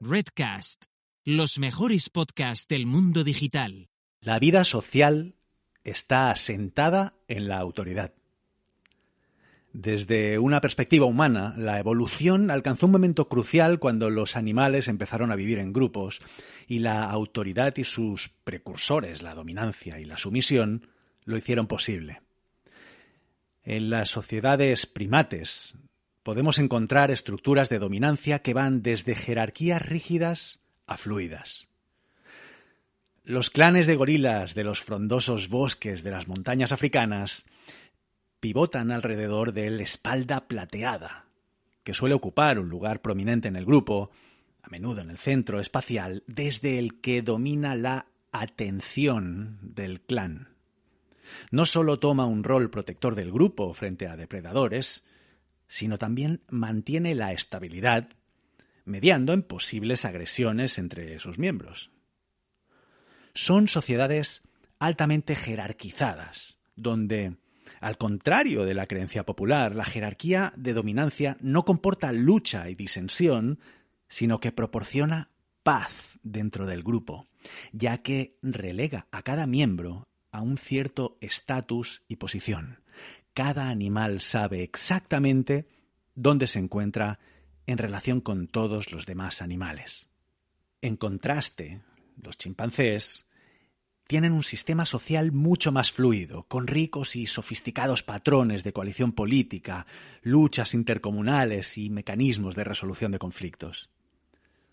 Redcast, los mejores podcasts del mundo digital. La vida social está asentada en la autoridad. Desde una perspectiva humana, la evolución alcanzó un momento crucial cuando los animales empezaron a vivir en grupos y la autoridad y sus precursores, la dominancia y la sumisión, lo hicieron posible. En las sociedades primates podemos encontrar estructuras de dominancia que van desde jerarquías rígidas a fluidas. Los clanes de gorilas de los frondosos bosques de las montañas africanas pivotan alrededor del espalda plateada, que suele ocupar un lugar prominente en el grupo, a menudo en el centro espacial, desde el que domina la atención del clan. No solo toma un rol protector del grupo frente a depredadores, sino también mantiene la estabilidad, mediando en posibles agresiones entre sus miembros. Son sociedades altamente jerarquizadas, donde al contrario de la creencia popular, la jerarquía de dominancia no comporta lucha y disensión, sino que proporciona paz dentro del grupo, ya que relega a cada miembro a un cierto estatus y posición. Cada animal sabe exactamente dónde se encuentra en relación con todos los demás animales. En contraste, los chimpancés tienen un sistema social mucho más fluido, con ricos y sofisticados patrones de coalición política, luchas intercomunales y mecanismos de resolución de conflictos.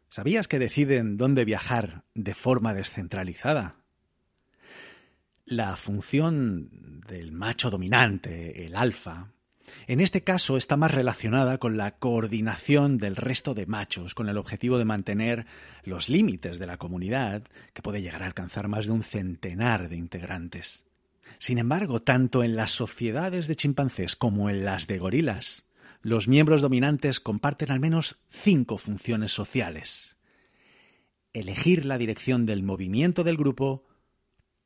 ¿Sabías que deciden dónde viajar de forma descentralizada? La función del macho dominante, el alfa, en este caso está más relacionada con la coordinación del resto de machos, con el objetivo de mantener los límites de la comunidad, que puede llegar a alcanzar más de un centenar de integrantes. Sin embargo, tanto en las sociedades de chimpancés como en las de gorilas, los miembros dominantes comparten al menos cinco funciones sociales. Elegir la dirección del movimiento del grupo,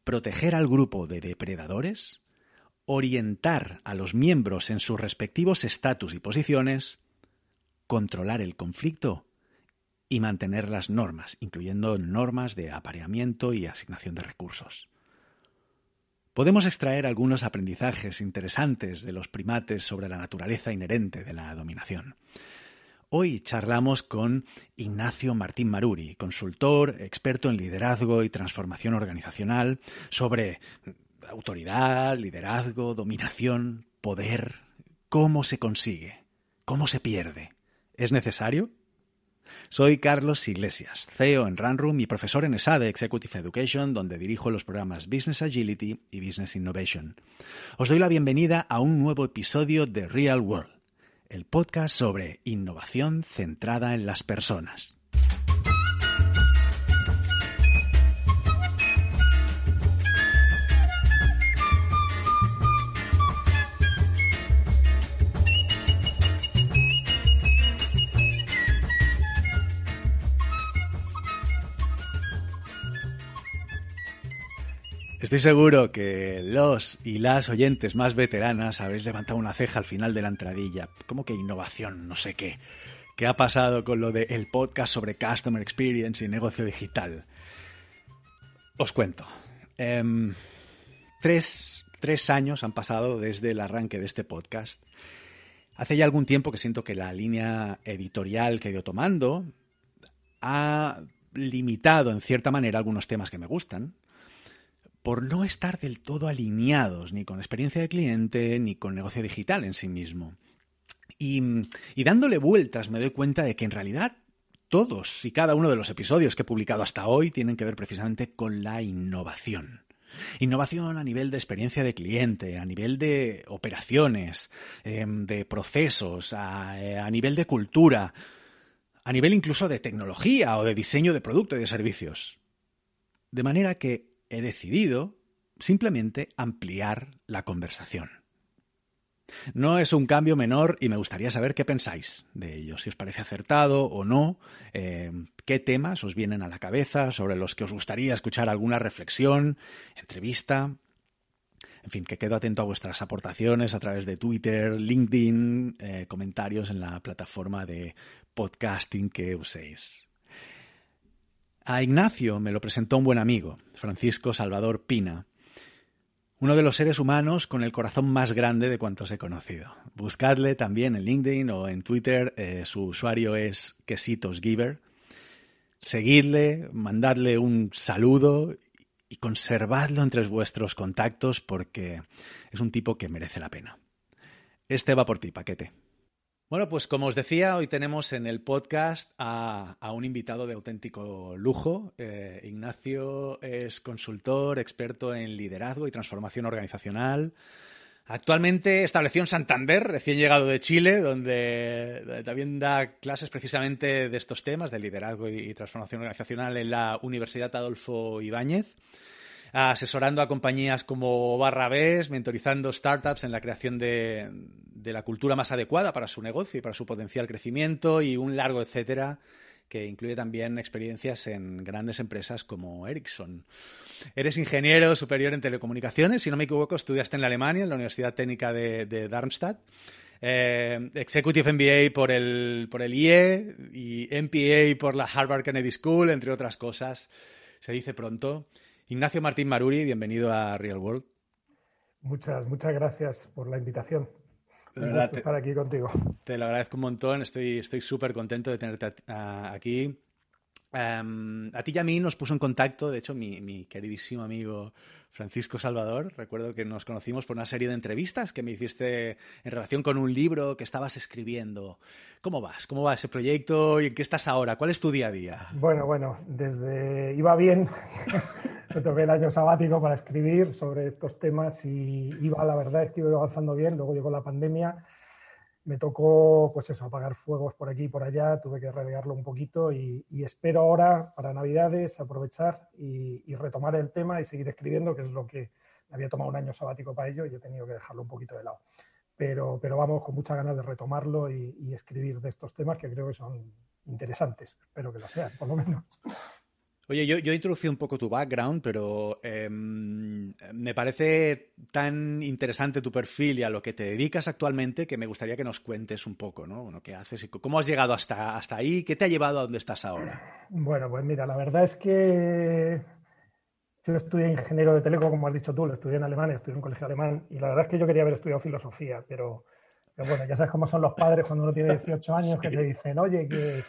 proteger al grupo de depredadores, orientar a los miembros en sus respectivos estatus y posiciones, controlar el conflicto y mantener las normas, incluyendo normas de apareamiento y asignación de recursos. Podemos extraer algunos aprendizajes interesantes de los primates sobre la naturaleza inherente de la dominación. Hoy charlamos con Ignacio Martín Maruri, consultor, experto en liderazgo y transformación organizacional, sobre autoridad, liderazgo, dominación, poder. ¿Cómo se consigue? ¿Cómo se pierde? ¿Es necesario? Soy Carlos Iglesias, CEO en Runroom y profesor en ESADE Executive Education, donde dirijo los programas Business Agility y Business Innovation. Os doy la bienvenida a un nuevo episodio de Real World, el podcast sobre innovación centrada en las personas. Estoy seguro que los y las oyentes más veteranas habéis levantado una ceja al final de la entradilla. ¿Cómo que innovación? No sé qué. ¿Qué ha pasado con lo del podcast sobre Customer Experience y negocio digital? Os cuento. Em, tres, tres años han pasado desde el arranque de este podcast. Hace ya algún tiempo que siento que la línea editorial que he ido tomando ha limitado en cierta manera algunos temas que me gustan por no estar del todo alineados ni con experiencia de cliente ni con negocio digital en sí mismo. Y, dándole vueltas me doy cuenta de que en realidad todos y cada uno de los episodios que he publicado hasta hoy tienen que ver precisamente con la innovación. Innovación a nivel de experiencia de cliente, a nivel de operaciones, em, de procesos, a, eh, a, nivel de cultura, a nivel incluso de tecnología o de diseño de producto y de servicios. De manera que he decidido simplemente ampliar la conversación. No es un cambio menor y me gustaría saber qué pensáis de ello, si os parece acertado o no, eh, qué temas os vienen a la cabeza, sobre los que os gustaría escuchar alguna reflexión, entrevista. En fin, que quedo atento a vuestras aportaciones a través de Twitter, LinkedIn, eh, comentarios en la plataforma de podcasting que uséis. A Ignacio me lo presentó un buen amigo, Francisco Salvador Pina, uno de los seres humanos con el corazón más grande de cuantos he conocido. Buscadle también en LinkedIn o en Twitter, eh, su usuario es quesitosgiver. Seguidle, mandadle un saludo y conservadlo entre vuestros contactos porque es un tipo que merece la pena. Este va por ti, paquete. Bueno, pues como os decía, hoy tenemos en el podcast a, un invitado de auténtico lujo. Eh, Ignacio es consultor, experto en liderazgo y transformación organizacional. Actualmente establecido en Santander, recién llegado de Chile, donde, también da clases precisamente de estos temas, de liderazgo y transformación organizacional en la Universidad Adolfo Ibáñez asesorando a compañías como Barrabés, mentorizando startups en la creación de, la cultura más adecuada para su negocio y para su potencial crecimiento y un largo etcétera que incluye también experiencias en grandes empresas como Ericsson. Eres ingeniero superior en telecomunicaciones, si no me equivoco, estudiaste en Alemania, en la Universidad Técnica de, Darmstadt. Eh, Executive MBA por el, por el IE y MPA por la Harvard Kennedy School, entre otras cosas. Se dice pronto. Ignacio Martín Maruri, bienvenido a Real World. Muchas, muchas gracias por la invitación. Un estar aquí contigo. Te lo agradezco un montón, estoy súper contento de tenerte aquí. Em, a ti y a mí nos puso en contacto, de hecho, mi, queridísimo amigo Francisco Salvador. Recuerdo que nos conocimos por una serie de entrevistas que me hiciste en relación con un libro que estabas escribiendo. ¿Cómo vas? ¿Cómo va ese proyecto y en qué estás ahora? ¿Cuál es tu día a día? Bueno, bueno, desde iba bien. Me tomé el año sabático para escribir sobre estos temas y iba, la verdad es que iba avanzando bien. Luego llegó la pandemia me tocó, pues eso, apagar fuegos por aquí y por allá, tuve que relegarlo un poquito y, espero ahora, para Navidades, aprovechar y, retomar el tema y seguir escribiendo, que es lo que me había tomado un año sabático para ello y he tenido que dejarlo un poquito de lado. Pero, pero vamos con muchas ganas de retomarlo y, y escribir de estos temas que creo que son interesantes, espero que lo sean, por lo menos. Oye, yo, he introducido un poco tu background, pero em, me parece tan interesante tu perfil y a lo que te dedicas actualmente que me gustaría que nos cuentes un poco, ¿no? ¿Qué haces y cómo has llegado hasta, hasta ahí? ¿Qué te ha llevado a donde estás ahora? Bueno, pues mira, la verdad es que yo estudié ingeniero de teleco, como has dicho tú, lo estudié en Alemania, estudié en un colegio alemán y la verdad es que yo quería haber estudiado filosofía, pero, pero bueno, ya sabes cómo son los padres cuando uno tiene 18 años que te dicen, oye, que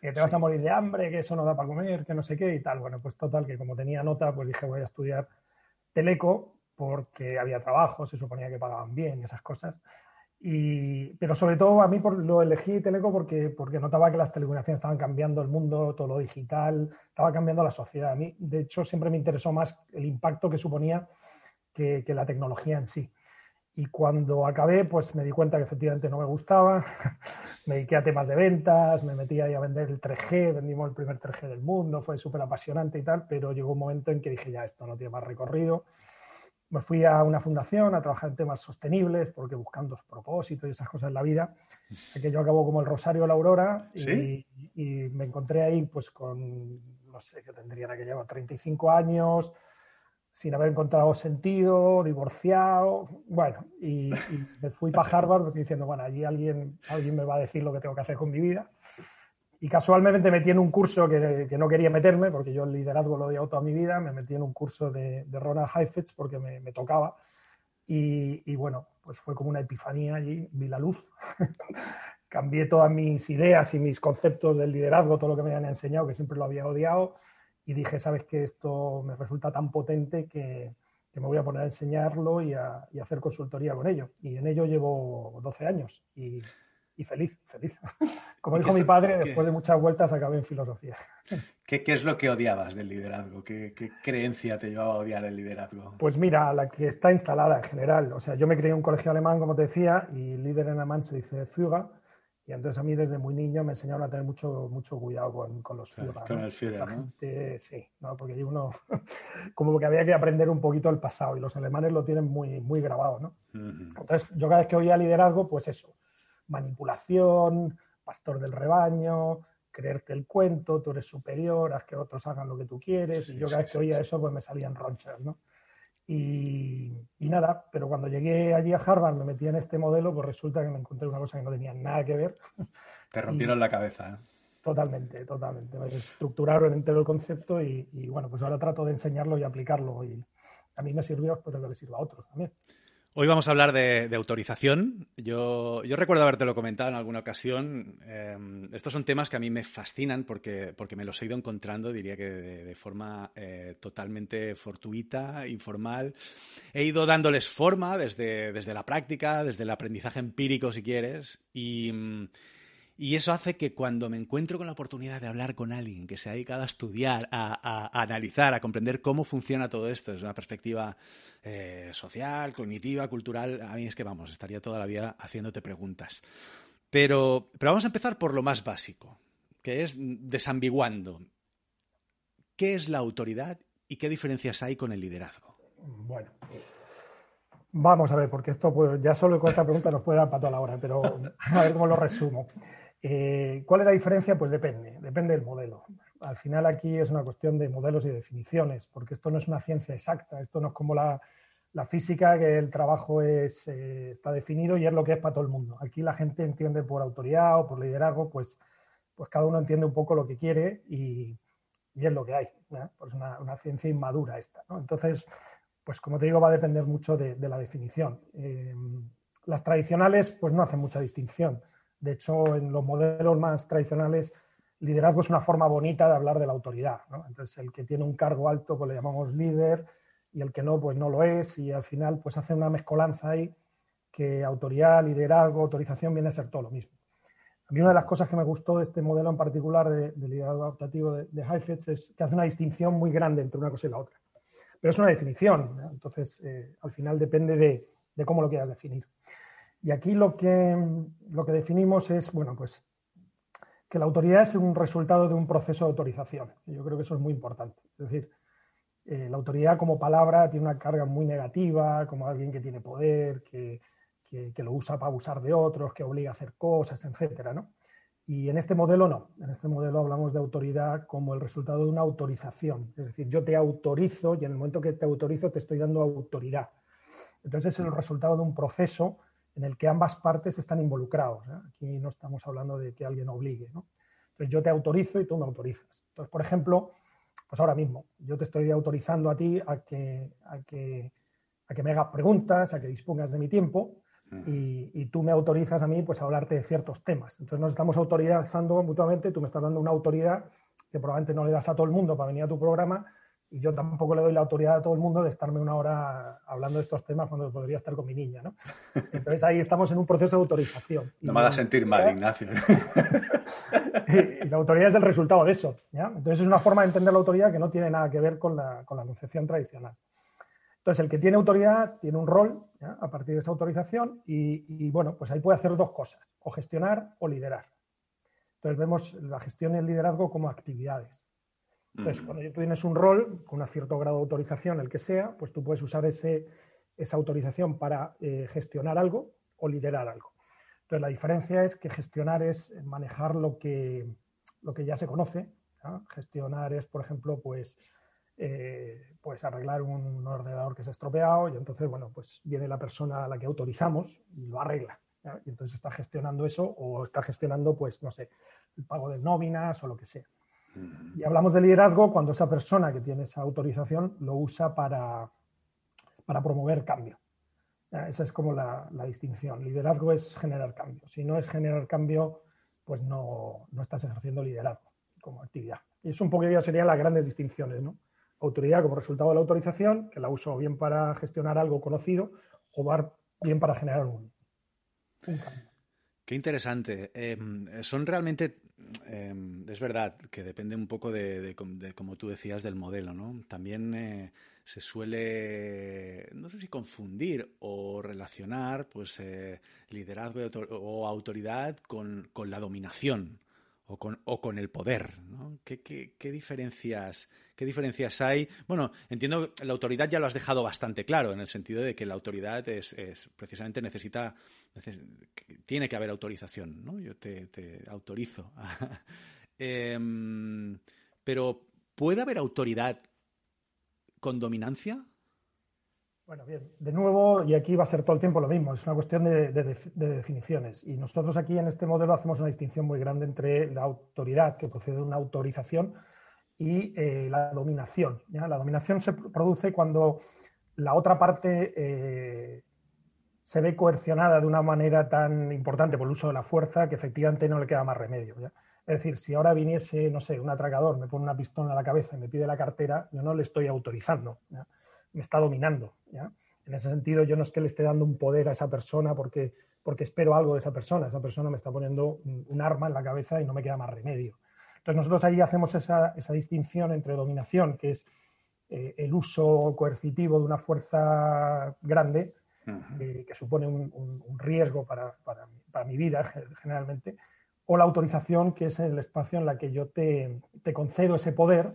que te vas a morir de hambre, que eso no da para comer, que no sé qué y tal. Bueno, pues total, que como tenía nota, pues dije voy a estudiar teleco porque había trabajo, se suponía que pagaban bien esas cosas. Y, pero sobre todo a mí por, lo elegí teleco porque, porque notaba que las telecomunicaciones estaban cambiando el mundo, todo lo digital, estaba cambiando la sociedad. A mí, de hecho, siempre me interesó más el impacto que suponía que, que la tecnología en sí. Y cuando acabé, pues me di cuenta que efectivamente no me gustaba. me dediqué a temas de ventas, me metí ahí a vender el 3G, vendimos el primer 3G del mundo, fue súper apasionante y tal, pero llegó un momento en que dije, ya, esto no tiene más recorrido. Me fui a una fundación a trabajar en temas sostenibles, porque buscando propósitos y esas cosas en la vida. Aquello acabó como el Rosario de la Aurora y, y, me encontré ahí pues con, no sé, que tendrían aquello, 35 años, sin haber encontrado sentido, divorciado, bueno, y, me fui para Harvard diciendo, bueno, allí alguien, alguien me va a decir lo que tengo que hacer con mi vida. Y casualmente metí en un curso que, no quería meterme, porque yo el liderazgo lo odiado toda mi vida, me metí en un curso de, de Ronald Heifetz porque me, me tocaba. Y, y, bueno, pues fue como una epifanía allí, vi la luz. Cambié todas mis ideas y mis conceptos del liderazgo, todo lo que me habían enseñado, que siempre lo había odiado y dije, sabes que esto me resulta tan potente que, me voy a poner a enseñarlo y a, hacer consultoría con ello. Y en ello llevo 12 años y, feliz, feliz. Como dijo mi padre, después de muchas vueltas acabé en filosofía. ¿Qué, es lo que odiabas del liderazgo? ¿Qué, creencia te llevaba a odiar el liderazgo? Pues mira, la que está instalada en general. O sea, yo me crié en un colegio alemán, como te decía, y líder en alemán se dice Führer, y entonces a mí desde muy niño me enseñaron a tener mucho, mucho cuidado con, con los Führer. Con el Führer, ¿no? sí, ¿no? porque uno como que había que aprender un poquito el pasado y los alemanes lo tienen muy, muy grabado, ¿no? Entonces yo cada vez que oía liderazgo, pues eso, manipulación, pastor del rebaño, creerte el cuento, tú eres superior, haz que otros hagan lo que tú quieres, y yo cada vez que oía eso, pues me salían ronchas, ¿no? Y, nada, pero cuando llegué allí a Harvard, me metí en este modelo, pues resulta que me encontré una cosa que no tenía nada que ver. Te rompieron la cabeza. ¿eh? Totalmente, totalmente. Estructurar entero el concepto y, y, bueno, pues ahora trato de enseñarlo y aplicarlo y a mí me sirvió, espero que le sirva a otros también. Hoy vamos a hablar de, autorización. Yo, yo, recuerdo habértelo comentado en alguna ocasión. Em, estos son temas que a mí me fascinan porque, porque me los he ido encontrando, diría que de, forma eh, totalmente fortuita, informal. He ido dándoles forma desde, desde la práctica, desde el aprendizaje empírico, si quieres. Y, y eso hace que cuando me encuentro con la oportunidad de hablar con alguien que se ha dedicado a estudiar, a, analizar, a comprender cómo funciona todo esto desde una perspectiva eh, social, cognitiva, cultural, a mí es que vamos, estaría toda la vida haciéndote preguntas. Pero, pero vamos a empezar por lo más básico, que es desambiguando. ¿Qué es la autoridad y qué diferencias hay con el liderazgo? Bueno, vamos a ver, porque esto pues, ya solo con esta pregunta nos puede dar para toda la hora, pero a ver cómo lo resumo. Eh, ¿Cuál es la diferencia? Pues depende, depende del modelo. Al final aquí es una cuestión de modelos y definiciones, porque esto no es una ciencia exacta, esto no es como la, física, que el trabajo eh, está definido y es lo que es para todo el mundo. Aquí la gente entiende por autoridad o por liderazgo, pues, pues cada uno entiende un poco lo que quiere y, es lo que hay. Pues una, una, ciencia inmadura esta. Entonces, pues como te digo, va a depender mucho de, la definición. Eh, las tradicionales, pues no hacen mucha distinción. De hecho, en los modelos más tradicionales, liderazgo es una forma bonita de hablar de la autoridad. Entonces, el que tiene un cargo alto, pues le llamamos líder, y el que no, pues no lo es, y al final, pues hace una mezcolanza ahí que autoridad, liderazgo, autorización viene a ser todo lo mismo. A mí una de las cosas que me gustó de este modelo en particular de, liderazgo adaptativo de, de Heifetz es que hace una distinción muy grande entre una cosa y la otra. Pero es una definición, entonces eh, al final depende de cómo lo quieras definir. Y aquí lo que, lo que definimos es, bueno, pues que la autoridad es un resultado de un proceso de autorización. yo creo que eso es muy importante. Es decir, eh, la autoridad como palabra tiene una carga muy negativa, como alguien que tiene poder, que, lo usa para abusar de otros, que obliga a hacer cosas, etcétera, ¿no? Y en este modelo no. En este modelo hablamos de autoridad como el resultado de una autorización. Es decir, yo te autorizo y en el momento que te autorizo te estoy dando autoridad. Entonces es el resultado de un proceso en el que ambas partes están involucrados. ¿eh? Aquí no estamos hablando de que alguien obligue. Entonces yo te autorizo y tú me autorizas. Entonces, por ejemplo, pues ahora mismo yo te estoy autorizando a ti a que, a que, a que me hagas preguntas, a que dispongas de mi tiempo y, y, tú me autorizas a mí pues, a hablarte de ciertos temas. Entonces nos estamos autorizando mutuamente, tú me estás dando una autoridad que probablemente no le das a todo el mundo para venir a tu programa, y yo tampoco le doy la autoridad a todo el mundo de estarme una hora hablando de estos temas cuando podría estar con mi niña, ¿no? Entonces ahí estamos en un proceso de autorización. No me hagas sentir mal, Ignacio. y, la autoridad es el resultado de eso, ¿ya? Entonces es una forma de entender la autoridad que no tiene nada que ver con la, con la concepción tradicional. Entonces el que tiene autoridad tiene un rol a partir de esa autorización y, y, bueno, pues ahí puede hacer dos cosas, o gestionar o liderar. Entonces vemos la gestión y el liderazgo como actividades. Entonces, cuando tú tienes un rol con un cierto grado de autorización, el que sea, pues tú puedes usar ese, esa autorización para eh, gestionar algo o liderar algo. Entonces, la diferencia es que gestionar es manejar lo que, lo que ya se conoce. Gestionar es, por ejemplo, pues, eh, pues arreglar un, ordenador que se ha estropeado y entonces, bueno, pues viene la persona a la que autorizamos y lo arregla. Y entonces está gestionando eso o está gestionando, pues, no sé, el pago de nóminas o lo que sea. Y hablamos de liderazgo cuando esa persona que tiene esa autorización lo usa para, para promover cambio. Esa es como la, distinción. Liderazgo es generar cambio. Si no es generar cambio, pues no, no estás ejerciendo liderazgo como actividad. Y eso un ya serían las grandes distinciones. ¿no? Autoridad como resultado de la autorización, que la uso bien para gestionar algo conocido o bien para generar un, un cambio. Qué interesante. Em, son realmente, em, es verdad que depende un poco de, como tú decías, del modelo, ¿no? También eh, se suele, no sé si confundir o relacionar, pues, eh, liderazgo o autoridad con, con la dominación o con, el poder. ¿no? ¿Qué, diferencias, ¿Qué diferencias hay? Bueno, entiendo que la autoridad ya lo has dejado bastante claro, en el sentido de que la autoridad es, precisamente necesita, tiene que haber autorización, ¿no? Yo te, te autorizo. Em, pero, ¿puede haber autoridad con dominancia? Bueno, bien, de nuevo, y aquí va a ser todo el tiempo lo mismo, es una cuestión de, definiciones. Y nosotros aquí en este modelo hacemos una distinción muy grande entre la autoridad, que procede de una autorización, y eh, la dominación. La dominación se produce cuando la otra parte eh, se ve coercionada de una manera tan importante por el uso de la fuerza que efectivamente no le queda más remedio. Es decir, si ahora viniese, no sé, un atracador, me pone una pistola a la cabeza y me pide la cartera, yo no le estoy autorizando me está dominando. ¿ya? En ese sentido, yo no es que le esté dando un poder a esa persona porque, porque espero algo de esa persona. Esa persona me está poniendo un, arma en la cabeza y no me queda más remedio. Entonces, nosotros ahí hacemos esa, esa distinción entre dominación, que es eh, el uso coercitivo de una fuerza grande, eh, que supone un, un, riesgo para, para, para, mi vida generalmente, o la autorización, que es el espacio en la que yo te, te concedo ese poder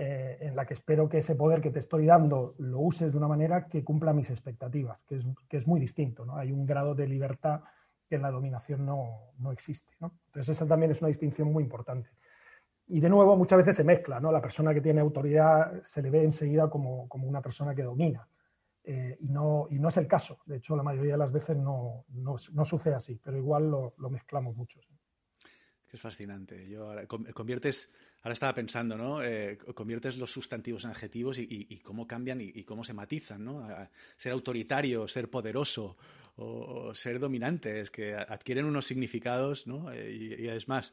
eh, en la que espero que ese poder que te estoy dando lo uses de una manera que cumpla mis expectativas, que es, que es muy distinto. ¿no? Hay un grado de libertad que en la dominación no, no existe. ¿no? Entonces, esa también es una distinción muy importante. Y de nuevo, muchas veces se mezcla, ¿no? La persona que tiene autoridad se le ve enseguida como, como una persona que domina. Eh, y, no, y no es el caso. De hecho, la mayoría de las veces no, no, sucede así, pero igual lo, mezclamos mucho. Es fascinante. Yo ahora, conviertes, ahora estaba pensando, ¿no? Eh, conviertes los sustantivos en adjetivos y, cómo cambian y, cómo se matizan, ¿no? ser autoritario, ser poderoso o, ser dominante, es que adquieren unos significados, ¿no? Eh, y, es más,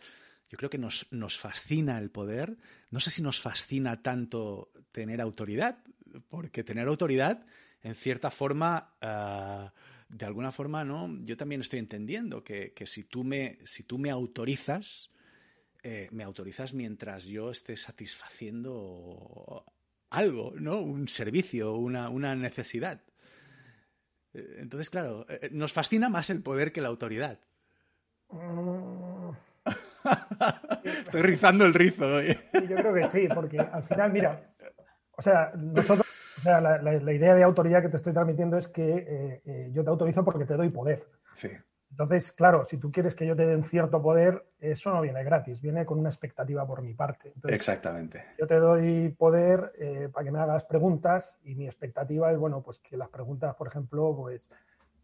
yo creo que nos, nos fascina el poder. No sé si nos fascina tanto tener autoridad, porque tener autoridad, en cierta forma, ah, de alguna forma, ¿no? Yo también estoy entendiendo que, si, tú me, si tú me autorizas, eh, me autorizas mientras yo esté satisfaciendo algo, ¿no? Un servicio, una, una necesidad. Eh, entonces, claro, eh, nos fascina más el poder que la autoridad. Estoy rizando el rizo. yo creo que sí, porque al final, mira, o sea, nosotros la, idea de autoridad que te estoy transmitiendo es que eh, eh, yo te autorizo porque te doy poder. Sí. Entonces, claro, si tú quieres que yo te dé un cierto poder, eso no viene gratis, viene con una expectativa por mi parte. Exactamente. Yo te doy poder eh, para que me hagas preguntas y mi expectativa es, bueno, pues que las preguntas, por ejemplo, pues,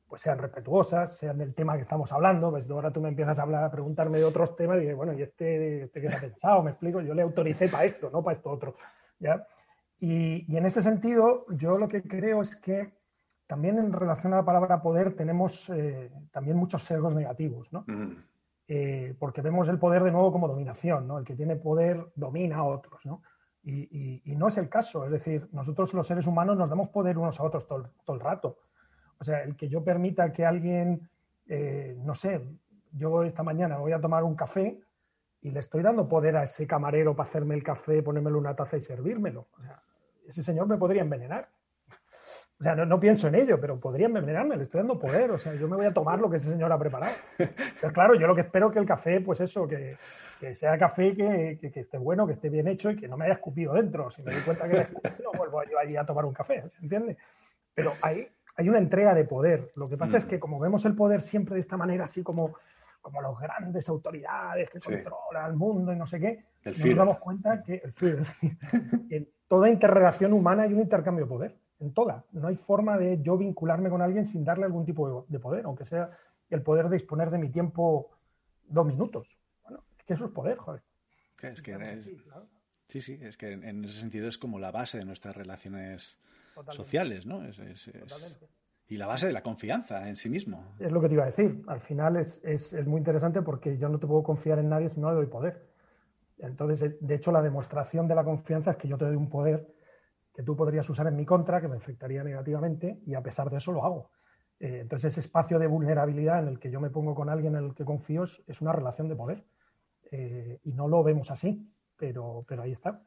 pues sean respetuosas, sean del tema que estamos hablando. Pues ahora tú me empiezas a hablar, a preguntarme de otros temas y dices, bueno, ¿y este, este qué se ha pensado? Me explico, yo le autoricé para esto, no para esto otro. ¿ya? Y, en ese sentido, yo lo que creo es que también en relación a la palabra poder tenemos eh, también muchos sesgos negativos, ¿no? Eh, porque vemos el poder de nuevo como dominación, ¿no? El que tiene poder domina a otros, ¿no? Y, no es el caso, es decir, nosotros los seres humanos nos damos poder unos a otros todo, el rato. O sea, el que yo permita que alguien, eh, no sé, yo esta mañana voy a tomar un café y le estoy dando poder a ese camarero para hacerme el café, ponérmelo en una taza y servírmelo. O sea, ese señor me podría envenenar. O sea, no, pienso en ello, pero podría envenenarme, le estoy dando poder. O sea, yo me voy a tomar lo que ese señor ha preparado. Pero claro, yo lo que espero es que el café, pues eso, que, sea café que, esté bueno, que esté bien hecho y que no me haya escupido dentro. Si me doy cuenta que no vuelvo yo allí a tomar un café, ¿se entiende? Pero hay, hay una entrega de poder. Lo que pasa es que como vemos el poder siempre de esta manera, así como, como los grandes autoridades que controlan el mundo y no sé qué, nos damos cuenta que el toda interrelación humana hay un intercambio de poder, en toda. No hay forma de yo vincularme con alguien sin darle algún tipo de, poder, aunque sea el poder de disponer de mi tiempo dos minutos. Bueno, es que eso es poder, joder. Es que sí, sí, es que en ese sentido es como la base de nuestras relaciones sociales, ¿no? y la base de la confianza en sí mismo. Es lo que te iba a decir. Al final es, es, es muy interesante porque yo no te puedo confiar en nadie si no le doy poder. Entonces, de hecho, la demostración de la confianza es que yo te doy un poder que tú podrías usar en mi contra, que me afectaría negativamente, y a pesar de eso lo hago. Eh, entonces, ese espacio de vulnerabilidad en el que yo me pongo con alguien en el que confío es una relación de poder. Eh, y no lo vemos así, pero, pero ahí está.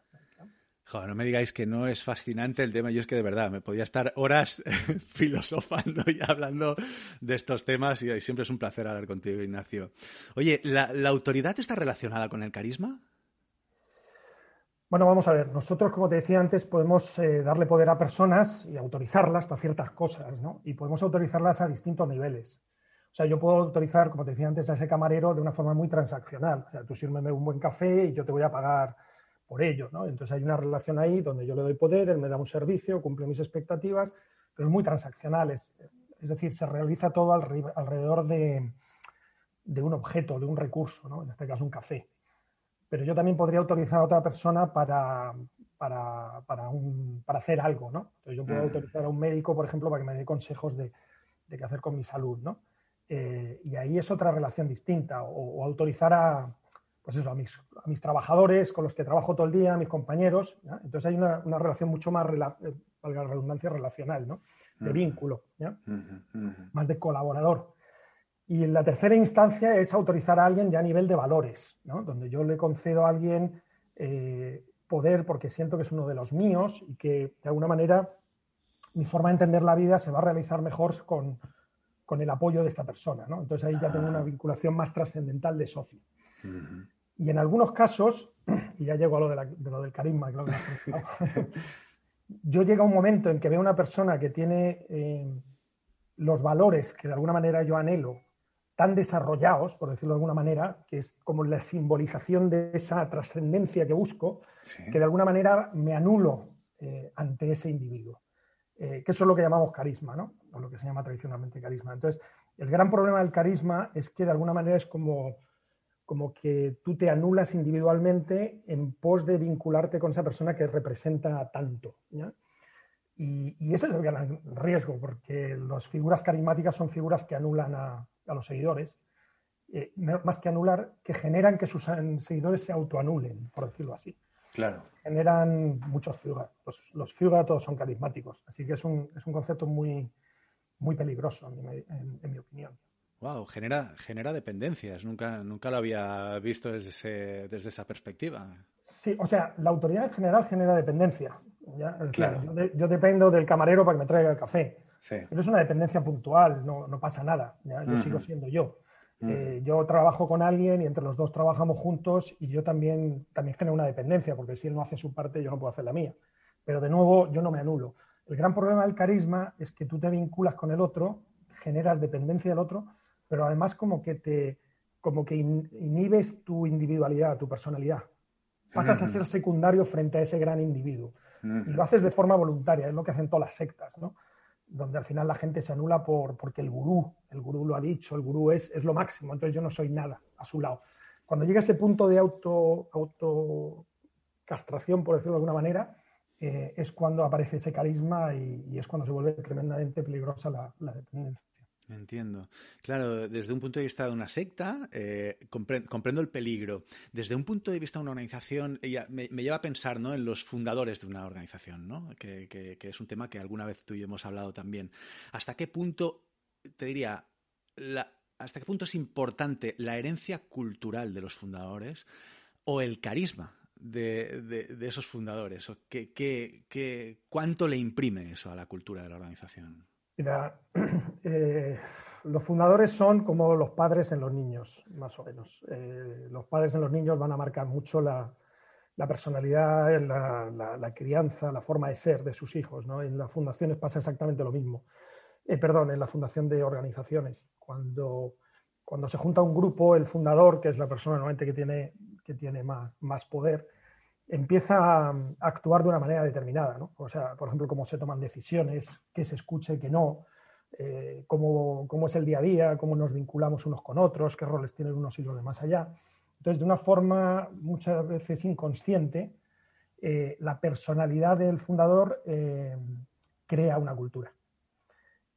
Joder, no me digáis que no es fascinante el tema. Yo es que de verdad me podía estar horas filosofando y hablando de estos temas y, siempre es un placer hablar contigo, Ignacio. Oye, ¿la, ¿la autoridad está relacionada con el carisma? Bueno, vamos a ver. Nosotros, como te decía antes, podemos eh, darle poder a personas y autorizarlas para ciertas cosas, ¿no? Y podemos autorizarlas a distintos niveles. O sea, yo puedo autorizar, como te decía antes, a ese camarero de una forma muy transaccional. O sea, tú sírveme un buen café y yo te voy a pagar por ello, ¿no? Entonces hay una relación ahí donde yo le doy poder, él me da un servicio, cumple mis expectativas, pero es muy transaccional, es, decir, se realiza todo alrededor de, un objeto, de un recurso, ¿no? en este caso un café. Pero yo también podría autorizar a otra persona para, para, hacer algo. ¿no? Entonces yo puedo mm. autorizar a un médico, por ejemplo, para que me dé consejos de, qué hacer con mi salud. ¿no? Eh, y ahí es otra relación distinta. O, autorizar a, pues eso, a mis, a mis, trabajadores con los que trabajo todo el día, a mis compañeros. Entonces hay una, relación mucho más, eh, valga la redundancia, relacional, ¿no? de vínculo, más de colaborador. Y la tercera instancia es autorizar a alguien ya a nivel de valores, ¿no? donde yo le concedo a alguien eh, poder porque siento que es uno de los míos y que de alguna manera mi forma de entender la vida se va a realizar mejor con, con el apoyo de esta persona. ¿no? Entonces ahí ya tengo una ah. vinculación más trascendental de socio. Y en algunos casos, y ya llego a lo, de, lo del carisma, que yo llego a un momento en que veo una persona que tiene eh, los valores que de alguna manera yo anhelo tan desarrollados, por decirlo de alguna manera, que es como la simbolización de esa trascendencia que busco, que de alguna manera me anulo eh, ante ese individuo. Eh, que eso es lo que llamamos carisma, ¿no? O lo que se llama tradicionalmente carisma. Entonces, el gran problema del carisma es que de alguna manera es como, como que tú te anulas individualmente en pos de vincularte con esa persona que representa tanto. Y, y, ese es el gran riesgo, porque las figuras carismáticas son figuras que anulan a, a los seguidores, eh, más que anular, que generan que sus seguidores se autoanulen, por decirlo así. Claro. Generan muchos fuga. Los, los todos son carismáticos, así que es un, es un concepto muy, muy peligroso, en, mi opinión. Wow, genera, genera dependencias. Nunca, nunca lo había visto desde, desde esa perspectiva. Sí, o sea, la autoridad en general genera dependencia. Claro. yo, dependo del camarero para que me traiga el café. Pero es una dependencia puntual, no, no pasa nada. Yo sigo siendo yo. Eh, yo trabajo con alguien y entre los dos trabajamos juntos y yo también, también genero una dependencia, porque si él no hace su parte, yo no puedo hacer la mía. Pero de nuevo, yo no me anulo. El gran problema del carisma es que tú te vinculas con el otro, generas dependencia del otro, pero además como que te como que inhibes tu individualidad, tu personalidad. Pasas a ser secundario frente a ese gran individuo. Y lo haces de forma voluntaria, es lo que hacen todas las sectas, ¿no? Donde al final la gente se anula por, porque el gurú, el gurú lo ha dicho, el gurú es, es lo máximo, entonces yo no soy nada a su lado. Cuando llega ese punto de auto, auto castración, por decirlo de alguna manera, eh, es cuando aparece ese carisma y, es cuando se vuelve tremendamente peligrosa la, la dependencia. Entiendo. Claro, desde un punto de vista de una secta, eh, comprendo el peligro. Desde un punto de vista de una organización, ella me, lleva a pensar ¿no? en los fundadores de una organización, ¿no? que, que, es un tema que alguna vez tú y yo hemos hablado también. ¿Hasta qué punto, te diría, hasta qué punto es importante la herencia cultural de los fundadores o el carisma de, de, esos fundadores? ¿O qué, ¿Cuánto le imprime eso a la cultura de la organización? Mira, eh, los fundadores son como los padres en los niños, más o menos. Eh, los padres en los niños van a marcar mucho la, personalidad, la, crianza, la forma de ser de sus hijos. En las fundaciones pasa exactamente lo mismo. Eh, perdón, en la fundación de organizaciones. Cuando, cuando se junta un grupo, el fundador, que es la persona normalmente que tiene, que tiene más, más poder, empieza a actuar de una manera determinada, ¿no? O sea, por ejemplo, cómo se toman decisiones, qué se escucha y qué no, eh, cómo, es el día a día, cómo nos vinculamos unos con otros, qué roles tienen unos y los demás allá. Entonces, de una forma muchas veces inconsciente, eh, la personalidad del fundador eh, crea una cultura.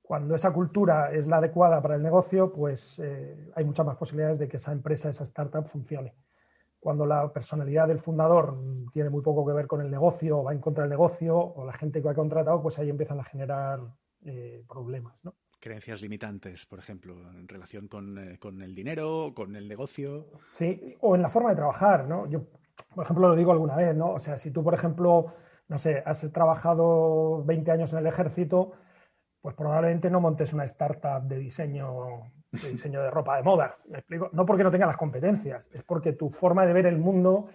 Cuando esa cultura es la adecuada para el negocio, pues hay muchas más posibilidades de que esa empresa, esa startup funcione cuando la personalidad del fundador tiene muy poco que ver con el negocio, o va en contra del negocio, o la gente que ha contratado, pues ahí empiezan a generar eh, problemas. ¿no? Creencias limitantes, por ejemplo, en relación con, eh, con, el dinero, con el negocio. Sí, o en la forma de trabajar. ¿no? Yo, por ejemplo, lo digo alguna vez, ¿no? O sea, si tú, por ejemplo, no sé, has trabajado 20 años en el ejército, pues probablemente no montes una startup de diseño de diseño de ropa de moda. ¿Me explico? No porque no tenga las competencias, es porque tu forma de ver el mundo,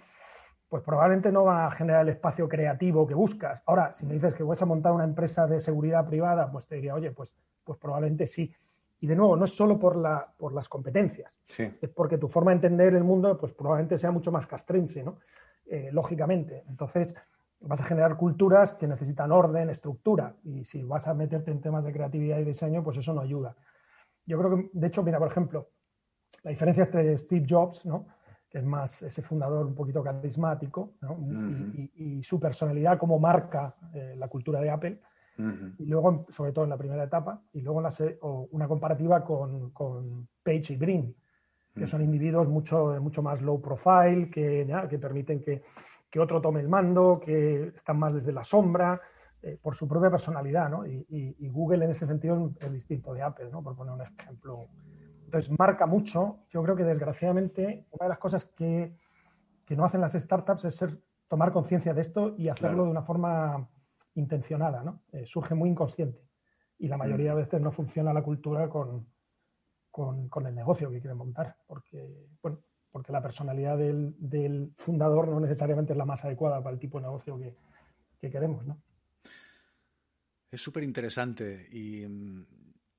pues probablemente no va a generar el espacio creativo que buscas. Ahora, si me dices que vas a montar una empresa de seguridad privada, pues te diría, oye, pues, pues probablemente sí. Y de nuevo, no es solo por, la, por las competencias, es porque tu forma de entender el mundo, pues probablemente sea mucho más castrense, ¿no? Eh, lógicamente. Entonces, vas a generar culturas que necesitan orden, estructura. Y si vas a meterte en temas de creatividad y diseño, pues eso no ayuda. Yo creo que, de hecho, mira, por ejemplo, la diferencia entre Steve Jobs, ¿no? que es más ese fundador un poquito carismático, y, su personalidad como marca eh, la cultura de Apple, y luego, sobre todo en la primera etapa, y luego una comparativa con, con, Page y Green, que son individuos mucho, mucho más low profile, que, que permiten que, que, otro tome el mando, que están más desde la sombra, eh, por su propia personalidad, ¿no? Y, Google en ese sentido es, distinto de Apple, ¿no? Por poner un ejemplo. Entonces, marca mucho. Yo creo que desgraciadamente una de las cosas que, que no hacen las startups es ser, tomar conciencia de esto y hacerlo de una forma intencionada, ¿no? Eh, surge muy inconsciente. Y la mayoría de veces no funciona la cultura con, con, el negocio que quieren montar, porque, bueno, porque la personalidad del, del, fundador no necesariamente es la más adecuada para el tipo de negocio que, que queremos, ¿no? Es súper interesante y,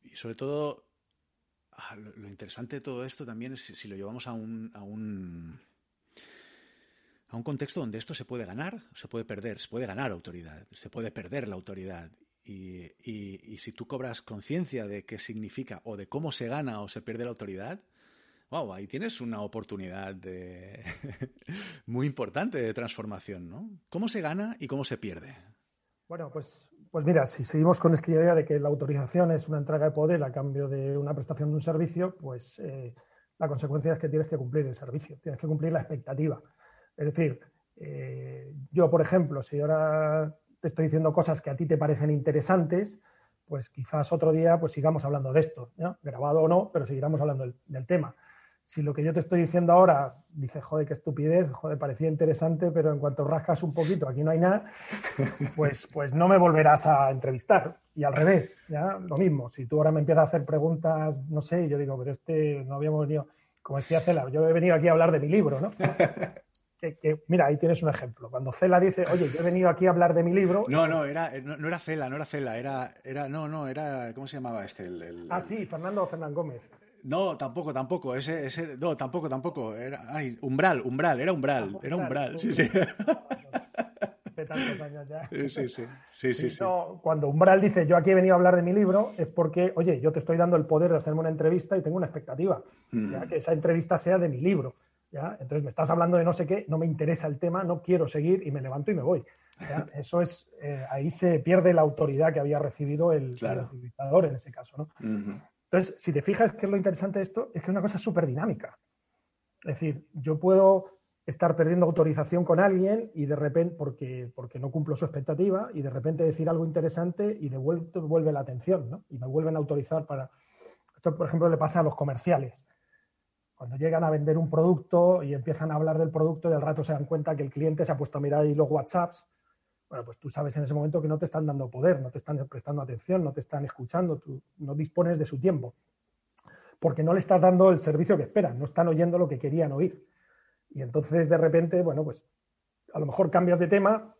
y, sobre todo ah, lo, interesante de todo esto también es si, lo llevamos a un, a un a un contexto donde esto se puede ganar, se puede perder, se puede ganar autoridad, se puede perder la autoridad. Y, y, si tú cobras conciencia de qué significa o de cómo se gana o se pierde la autoridad, wow, ahí tienes una oportunidad de muy importante de transformación, ¿no? ¿Cómo se gana y cómo se pierde? Bueno, pues, pues mira, si seguimos con esta idea de que la autorización es una entrega de poder a cambio de una prestación de un servicio, pues eh, la consecuencia es que tienes que cumplir el servicio, tienes que cumplir la expectativa. Es decir, eh, yo, por ejemplo, si ahora te estoy diciendo cosas que a ti te parecen interesantes, pues quizás otro día pues sigamos hablando de esto, grabado o no, pero seguiremos hablando del, tema. Si lo que yo te estoy diciendo ahora dice, joder, qué estupidez, joder, parecía interesante, pero en cuanto rascas un poquito, aquí no hay nada, pues, pues no me volverás a entrevistar. Y al revés, ¿ya? lo mismo. Si tú ahora me empiezas a hacer preguntas, no sé, yo digo, pero este no habíamos venido, como decía Cela, yo he venido aquí a hablar de mi libro, ¿no? mira, ahí tienes un ejemplo. Cuando Cela dice, oye, yo he venido aquí a hablar de mi libro. No, no, era, no, era Cela, no era Cela, era, era, no, no, era, ¿cómo se llamaba este? ah, sí, Fernando Fernán Gómez. No, tampoco, tampoco, ese, ese, no, tampoco, tampoco. Era, ay, umbral, umbral, era umbral, ah, era umbral, sí, sí. De tantos años ya. Sí, sí, sí. sí, cuando Umbral dice yo aquí he venido a hablar de mi libro, es porque, oye, yo te estoy dando el poder de hacerme una entrevista y tengo una expectativa. Mm. que esa entrevista sea de mi libro. Entonces me estás hablando de no sé qué, no me interesa el tema, no quiero seguir y me levanto y me voy. Eso es, eh, ahí se pierde la autoridad que había recibido el, claro. en ese caso, ¿no? Entonces, si te fijas que es lo interesante de esto, es que es una cosa súper dinámica. Es decir, yo puedo estar perdiendo autorización con alguien y de repente, porque, porque no cumplo su expectativa, y de repente decir algo interesante y devuelve la atención, ¿no? Y me vuelven a autorizar para... Esto, por ejemplo, le pasa a los comerciales cuando llegan a vender un producto y empiezan a hablar del producto y del rato se dan cuenta que el cliente se ha puesto a mirar ahí los WhatsApps, bueno, pues tú sabes en ese momento que no te están dando poder, no te están prestando atención, no te están escuchando, tú no dispones de su tiempo, porque no le estás dando el servicio que esperan, no están oyendo lo que querían oír. Y entonces de repente, bueno, pues a lo mejor cambias de tema,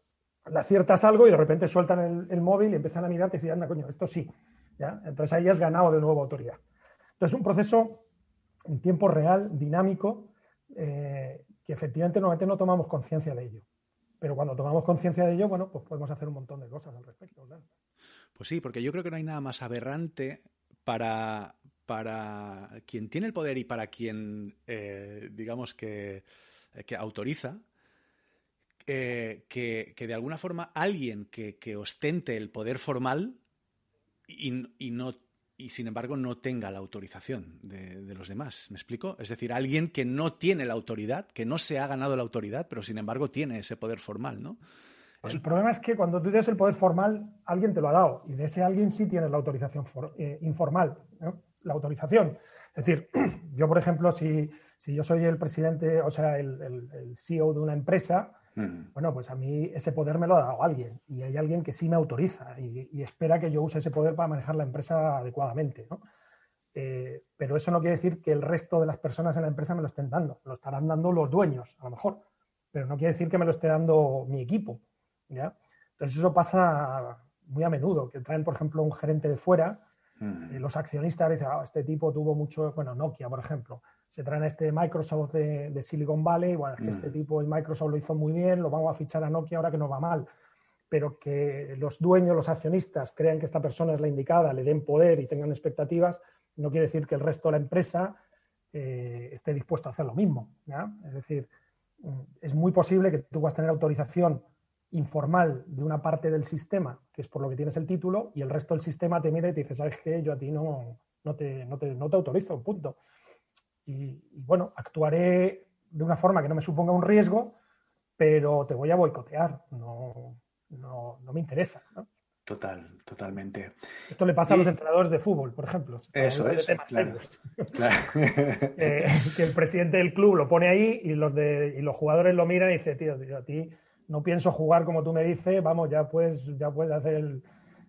le aciertas algo y de repente sueltan el, móvil y empiezan a mirarte y dicen, anda, coño, esto sí. ¿ya? Entonces ahí has ganado de nuevo autoridad. Entonces un proceso en tiempo real, dinámico, eh, que efectivamente normalmente no tomamos conciencia de ello. Pero cuando tomamos conciencia de ello, bueno, pues podemos hacer un montón de cosas al respecto. Pues sí, porque yo creo que no hay nada más aberrante para, para quien tiene el poder y para quien, eh, digamos, que, que autoriza, eh, que, que, de alguna forma alguien que, que ostente el poder formal y, y, no y sin embargo no tenga la autorización de, los demás. ¿Me explico? Es decir, alguien que no tiene la autoridad, que no se ha ganado la autoridad, pero sin embargo tiene ese poder formal, ¿no? El problema es que cuando tú tienes el poder formal, alguien te lo ha dado y de ese alguien sí tienes la autorización eh, informal, la autorización. Es decir, yo, por ejemplo, si, yo soy el presidente, o sea, el, el CEO de una empresa, bueno, pues a mí ese poder me lo ha dado alguien y hay alguien que sí me autoriza y, espera que yo use ese poder para manejar la empresa adecuadamente. ¿no? Eh, pero eso no quiere decir que el resto de las personas en la empresa me lo estén dando. Lo estarán dando los dueños, a lo mejor. Pero no quiere decir que me lo esté dando mi equipo. ¿ya? Entonces eso pasa muy a menudo, que traen, por ejemplo, un gerente de fuera, y los accionistas dicen, ah, este tipo tuvo mucho, bueno, Nokia, por ejemplo, se traen a este Microsoft de, Silicon Valley, bueno, que este mm. tipo, el Microsoft lo hizo muy bien, lo vamos a fichar a Nokia ahora que nos va mal, pero que los dueños, los accionistas crean que esta persona es la indicada, le den poder y tengan expectativas, no quiere decir que el resto de la empresa eh, esté dispuesto a hacer lo mismo. Es decir, mm, es muy posible que tú vas a tener autorización informal de una parte del sistema, que es por lo que tienes el título, y el resto del sistema te mira y te dice, ¿sabes qué? Yo a ti no, no, te, no, te, no te autorizo, punto y, bueno, actuaré de una forma que no me suponga un riesgo, pero te voy a boicotear, no, no, no me interesa. Total, totalmente. Esto le pasa a los entrenadores de fútbol, por ejemplo. Eso es. Eh, que el presidente del club lo pone ahí y los, de, y los jugadores lo miran y dicen, tío, a ti no pienso jugar como tú me dices, vamos, ya puedes, ya puedes hacer el,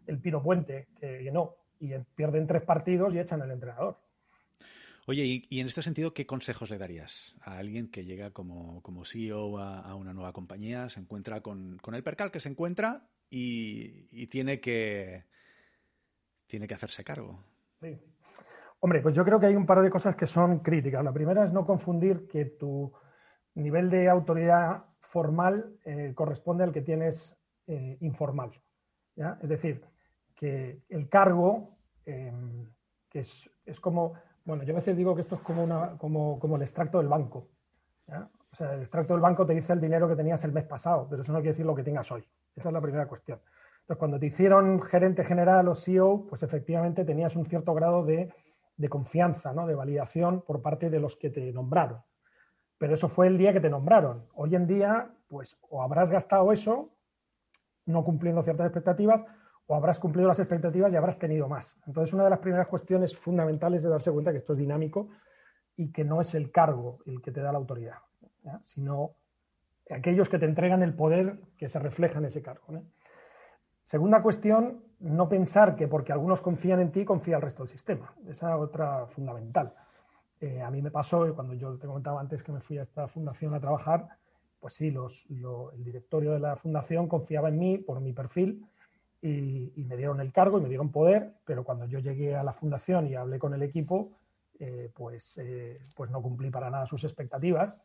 el pino puente, que no. Y pierden tres partidos y echan al entrenador. Oye, y, en este sentido, ¿qué consejos le darías a alguien que llega como, como CEO a, una nueva compañía, se encuentra con, el percal que se encuentra y, tiene, que, tiene que hacerse cargo? Sí. Hombre, pues yo creo que hay un par de cosas que son críticas. La primera es no confundir que tu nivel de autoridad formal eh, corresponde al que tienes eh, informal. Es decir, que el cargo, em, que es, es como bueno, yo a veces digo que esto es como, una, como, como el extracto del banco. O sea, el extracto del banco te dice el dinero que tenías el mes pasado, pero eso no quiere decir lo que tengas hoy. Esa es la primera cuestión. Entonces, cuando te hicieron gerente general o CEO, pues efectivamente tenías un cierto grado de, de confianza, ¿no? de validación por parte de los que te nombraron. Pero eso fue el día que te nombraron. Hoy en día, pues o habrás gastado eso no cumpliendo ciertas expectativas o habrás cumplido las expectativas y habrás tenido más. Entonces, una de las primeras cuestiones fundamentales es darse cuenta que esto es dinámico y que no es el cargo el que te da la autoridad, sino aquellos que te entregan el poder que se refleja en ese cargo. Segunda cuestión, no pensar que porque algunos confían en ti, confía el resto del sistema. Esa es otra fundamental. Eh, a mí me pasó, cuando yo te comentaba antes que me fui a esta fundación a trabajar, pues sí, los, el directorio de la fundación confiaba en mí por mi perfil, y, me dieron el cargo y me dieron poder, pero cuando yo llegué a la fundación y hablé con el equipo, eh, pues, eh, pues no cumplí para nada sus expectativas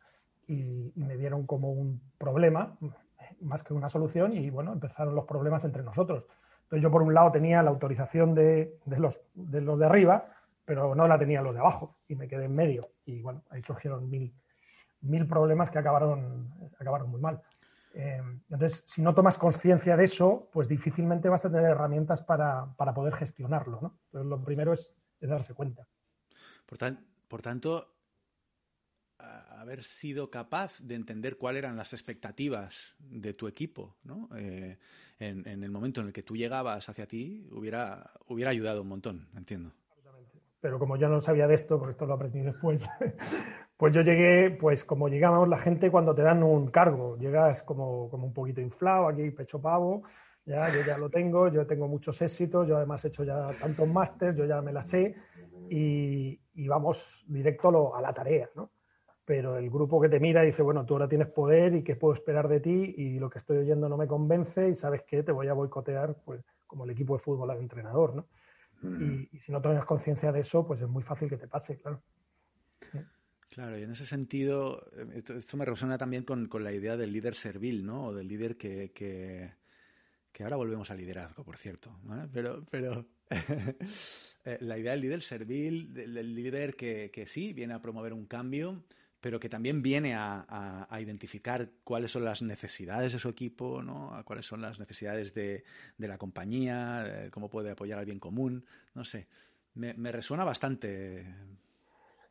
y, me dieron como un problema más que una solución y bueno, empezaron los problemas entre nosotros. Entonces yo por un lado tenía la autorización de, de, los, de los de arriba, pero no la tenía los de abajo y me quedé en medio y bueno, ahí surgieron mil, mil problemas que acabaron, acabaron muy mal. Eh, entonces, si no tomas conciencia de eso, pues difícilmente vas a tener herramientas para, poder gestionarlo. ¿no? Entonces, lo primero es, darse cuenta. Por, tanto, haber sido capaz de entender cuáles eran las expectativas de tu equipo ¿no? Eh, en, el momento en el que tú llegabas hacia ti hubiera, hubiera ayudado un montón, entiendo. Pero como yo no sabía de esto, porque esto lo aprendí después, Pues yo llegué, pues como llegamos la gente cuando te dan un cargo, llegas como, como un poquito inflado, aquí pecho pavo, ya, yo ya lo tengo, yo tengo muchos éxitos, yo además he hecho ya tantos másteres, yo ya me la sé y, vamos directo a, la tarea, ¿no? Pero el grupo que te mira dice, bueno, tú ahora tienes poder y qué puedo esperar de ti y lo que estoy oyendo no me convence y sabes qué, te voy a boicotear, pues como el equipo de fútbol al entrenador, ¿no? Mm. Y, y, si no tienes conciencia de eso, pues es muy fácil que te pase, claro. Claro, y en ese sentido, eh, esto, me resuena también con, la idea del líder servil, ¿no? O del líder que, que, ahora volvemos al liderazgo, por cierto, Pero, pero eh, la idea del líder servil, del, líder que, sí viene a promover un cambio, pero que también viene a, identificar cuáles son las necesidades de su equipo, ¿no? A cuáles son las necesidades de, la compañía, cómo puede apoyar al bien común, no sé. Me resuena bastante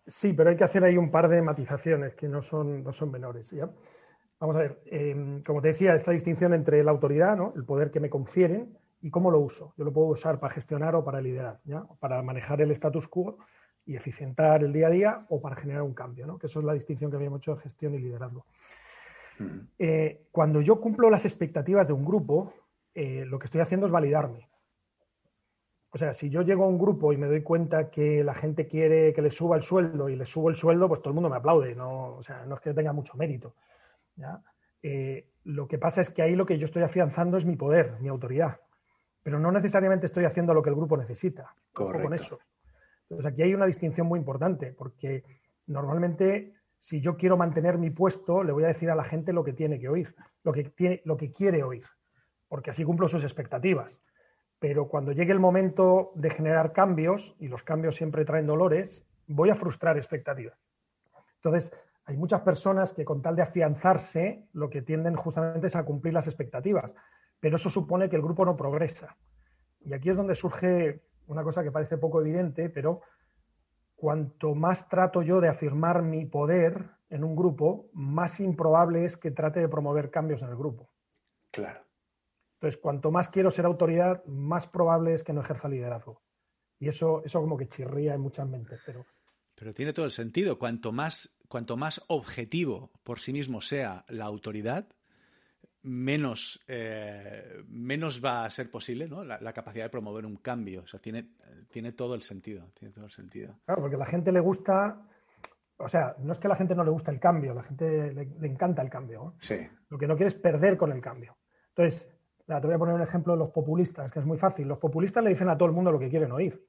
Sí, pero hay que hacer ahí un par de matizaciones que no son, no son menores. ¿ya? Vamos a ver, em, como te decía, esta distinción entre la autoridad, ¿no? el poder que me confieren, y cómo lo uso. Yo lo puedo usar para gestionar o para liderar, ¿ya? para manejar el status quo y eficientar el día a día o para generar un cambio, ¿no? que eso es la distinción que habíamos hecho de gestión y liderazgo. Mm. Eh, cuando yo cumplo las expectativas de un grupo, eh, lo que estoy haciendo es validarme. O sea, si yo llego a un grupo y me doy cuenta que la gente quiere que le suba el sueldo y le subo el sueldo, pues todo el mundo me aplaude. No, o sea, no es que tenga mucho mérito. Eh, lo que pasa es que ahí lo que yo estoy afianzando es mi poder, mi autoridad. Pero no necesariamente estoy haciendo lo que el grupo necesita. Correcto. Con eso. Entonces aquí hay una distinción muy importante, porque normalmente si yo quiero mantener mi puesto, le voy a decir a la gente lo que tiene que oír, lo que, tiene, lo que quiere oír, porque así cumplo sus expectativas. Pero cuando llegue el momento de generar cambios, y los cambios siempre traen dolores, voy a frustrar expectativas. Entonces, hay muchas personas que con tal de afianzarse, lo que tienden justamente es a cumplir las expectativas, pero eso supone que el grupo no progresa. Y aquí es donde surge una cosa que parece poco evidente, pero cuanto más trato yo de afirmar mi poder en un grupo, más improbable es que trate de promover cambios en el grupo. Claro. Entonces, cuanto más quiero ser autoridad, más probable es que no ejerza liderazgo. Y eso, eso como que chirría en muchas mentes, pero... Pero tiene todo el sentido. Cuanto más, cuanto más objetivo por sí mismo sea la autoridad, menos, eh, menos va a ser posible ¿no? la, capacidad de promover un cambio. O sea, tiene, tiene todo el sentido. Tiene todo el sentido. Claro, porque a la gente le gusta. O sea, no es que a la gente no le guste el cambio, a la gente le, encanta el cambio. Sí. Lo que no quiere es perder con el cambio. Entonces, te voy a poner un ejemplo de los populistas, que es muy fácil. Los populistas le dicen a todo el mundo lo que quieren oír.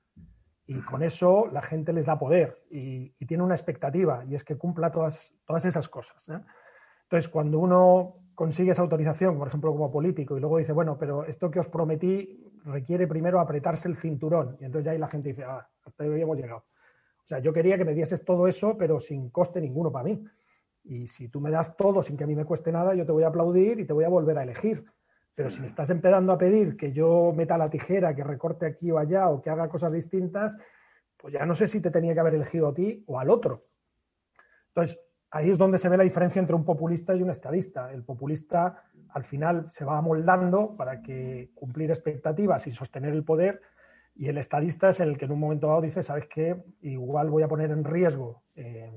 Y con eso la gente les da poder y, tiene una expectativa, y es que cumpla todas, todas esas cosas. ¿eh? Entonces, cuando uno consigue esa autorización, por ejemplo, como político, y luego dice, bueno, pero esto que os prometí requiere primero apretarse el cinturón. Y entonces ya ahí la gente dice, ah, hasta ahí habíamos llegado. O sea, yo quería que me dieses todo eso, pero sin coste ninguno para mí. Y si tú me das todo sin que a mí me cueste nada, yo te voy a aplaudir y te voy a volver a elegir. Pero si me estás empezando a pedir que yo meta la tijera, que recorte aquí o allá o que haga cosas distintas, pues ya no sé si te tenía que haber elegido a ti o al otro. Entonces, ahí es donde se ve la diferencia entre un populista y un estadista. El populista al final se va amoldando para que cumplir expectativas y sostener el poder, y el estadista es el que en un momento dado dice, ¿sabes qué? Igual voy a poner en riesgo eh,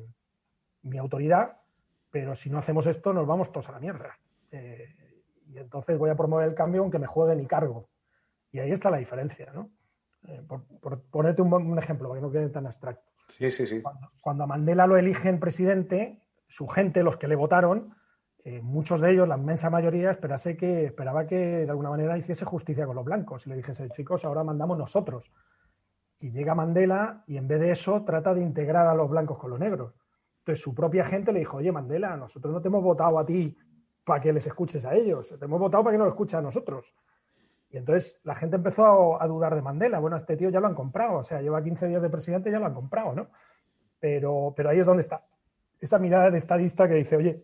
mi autoridad, pero si no hacemos esto nos vamos todos a la mierda. Eh, y entonces voy a promover el cambio aunque me juegue mi cargo. Y ahí está la diferencia, ¿no? Eh, por, ponerte un, ejemplo, para que no quede tan abstracto. Sí, sí, sí. Cuando, cuando a Mandela lo eligen presidente, su gente, los que le votaron, eh, muchos de ellos, la inmensa mayoría, esperase que, esperaba que de alguna manera hiciese justicia con los blancos y le dijese, chicos, ahora mandamos nosotros. Y llega Mandela y en vez de eso trata de integrar a los blancos con los negros. Entonces su propia gente le dijo, oye Mandela, nosotros no te hemos votado a ti para que les escuches a ellos, te hemos votado para que nos escuches a nosotros. Y entonces la gente empezó a, dudar de Mandela. Bueno, este tío ya lo han comprado, o sea, lleva 15 días de presidente y ya lo han comprado, ¿no? Pero, pero ahí es donde está esa mirada de estadista que dice, oye,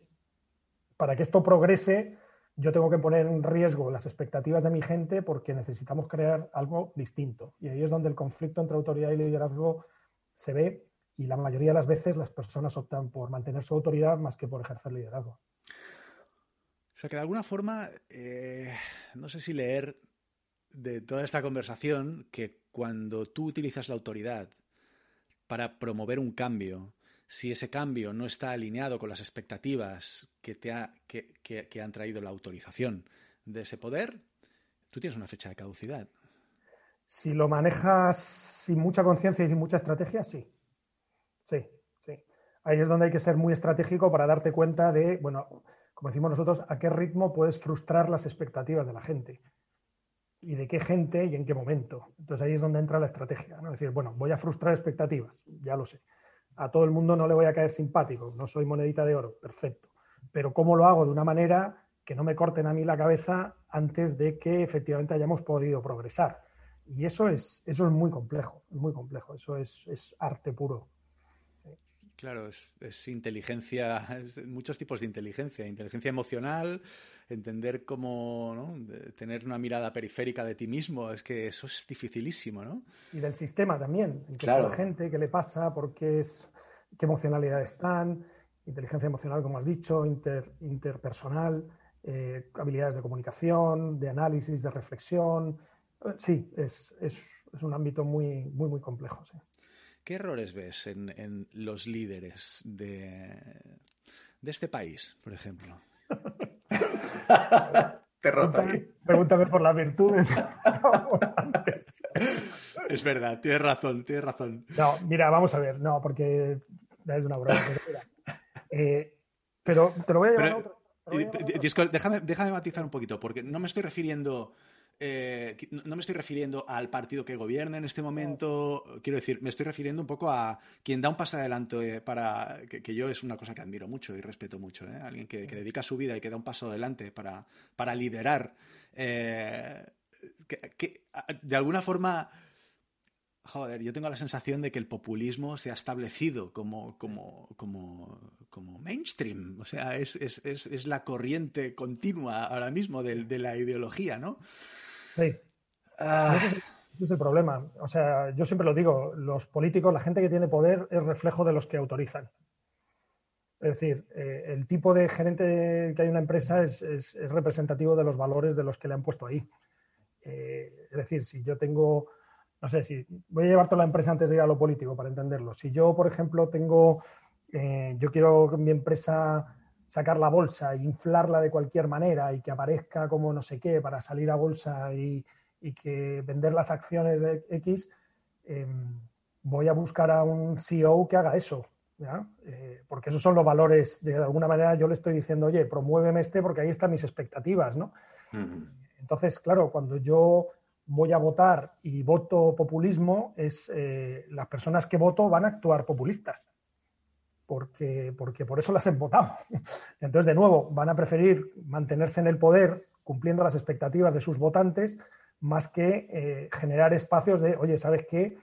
para que esto progrese, yo tengo que poner en riesgo las expectativas de mi gente porque necesitamos crear algo distinto. Y ahí es donde el conflicto entre autoridad y liderazgo se ve y la mayoría de las veces las personas optan por mantener su autoridad más que por ejercer liderazgo. O sea que de alguna forma, eh, no sé si leer de toda esta conversación que cuando tú utilizas la autoridad para promover un cambio, si ese cambio no está alineado con las expectativas que, te ha, que, han traído la autorización de ese poder, tú tienes una fecha de caducidad. Si lo manejas sin mucha conciencia y sin mucha estrategia, sí. Sí, sí. Ahí es donde hay que ser muy estratégico para darte cuenta de, bueno, como decimos nosotros, a qué ritmo puedes frustrar las expectativas de la gente. Y de qué gente y en qué momento. Entonces ahí es donde entra la estrategia. ¿no? Es decir, bueno, voy a frustrar expectativas, ya lo sé a todo el mundo no le voy a caer simpático, no soy monedita de oro, perfecto. Pero ¿cómo lo hago? De una manera que no me corten a mí la cabeza antes de que efectivamente hayamos podido progresar. Y eso es, eso es muy complejo, muy complejo, eso es, es arte puro. Claro, es, inteligencia, muchos tipos de inteligencia, inteligencia emocional, entender cómo ¿no? tener una mirada periférica de ti mismo, es que eso es dificilísimo, ¿no? Y del sistema también, en la gente, qué le pasa, por qué, es, qué emocionalidad están, inteligencia emocional, como has dicho, interpersonal, eh, habilidades de comunicación, de análisis, de reflexión. Sí, es, es, es un ámbito muy, muy, muy complejo. Sí. ¿Qué errores ves en, los líderes de, este país, por ejemplo? Pregúntame por las virtudes. es verdad, tienes razón, tienes razón. No, mira, vamos a ver, no, porque es una broma. Eh, pero te lo voy a llevar a otro. Déjame, déjame matizar un poquito, porque no me estoy refiriendo eh, no me estoy refiriendo al partido que gobierna en este momento, quiero decir, me estoy refiriendo un poco a quien da un paso adelante eh, para, que, yo es una cosa que admiro mucho y respeto mucho, ¿eh? alguien que, dedica su vida y que da un paso adelante para, para liderar, que, de alguna forma joder, yo tengo la sensación de que el populismo se ha establecido como, como, como, como mainstream. O sea, es, es, es, la corriente continua ahora mismo de, de la ideología, ¿no? Sí. Ah. Ese, es, el problema. O sea, yo siempre lo digo, los políticos, la gente que tiene poder es reflejo de los que autorizan. Es decir, eh, el tipo de gerente que hay en una empresa es, representativo de los valores de los que le han puesto ahí. Eh, es decir, si yo tengo no sé, si voy a llevar toda la empresa antes de ir a lo político para entenderlo. Si yo, por ejemplo, tengo, eh, yo quiero que mi empresa sacar la bolsa e inflarla de cualquier manera y que aparezca como no sé qué para salir a bolsa y, que vender las acciones de X, em, voy a buscar a un CEO que haga eso. Eh, porque esos son los valores, de alguna manera yo le estoy diciendo, oye, promuéveme este porque ahí están mis expectativas, ¿no? Entonces, claro, cuando yo voy a votar y voto populismo, es eh, las personas que voto van a actuar populistas. Porque, porque por eso las votado. Entonces, de nuevo, van a preferir mantenerse en el poder cumpliendo las expectativas de sus votantes más que eh, generar espacios de, oye, ¿sabes qué?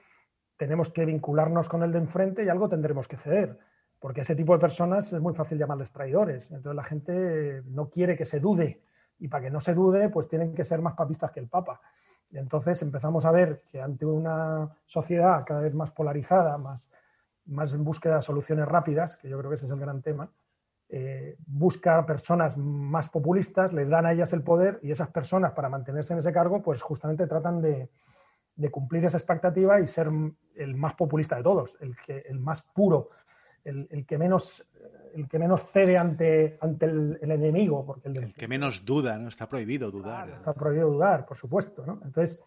Tenemos que vincularnos con el de enfrente y algo tendremos que ceder. Porque ese tipo de personas es muy fácil llamarles traidores. Entonces la gente no quiere que se dude. Y para que no se dude, pues tienen que ser más papistas que el Papa. Y entonces empezamos a ver que ante una sociedad cada vez más polarizada, más, más en búsqueda de soluciones rápidas, que yo creo que ese es el gran tema, eh, busca personas más populistas, les dan a ellas el poder y esas personas para mantenerse en ese cargo, pues justamente tratan de, cumplir esa expectativa y ser el más populista de todos, el, que, el más puro, el, que menos el que menos cede ante, ante el, enemigo. Porque el, que menos duda, ¿no? Está prohibido dudar. está prohibido dudar, por supuesto, ¿no? Entonces,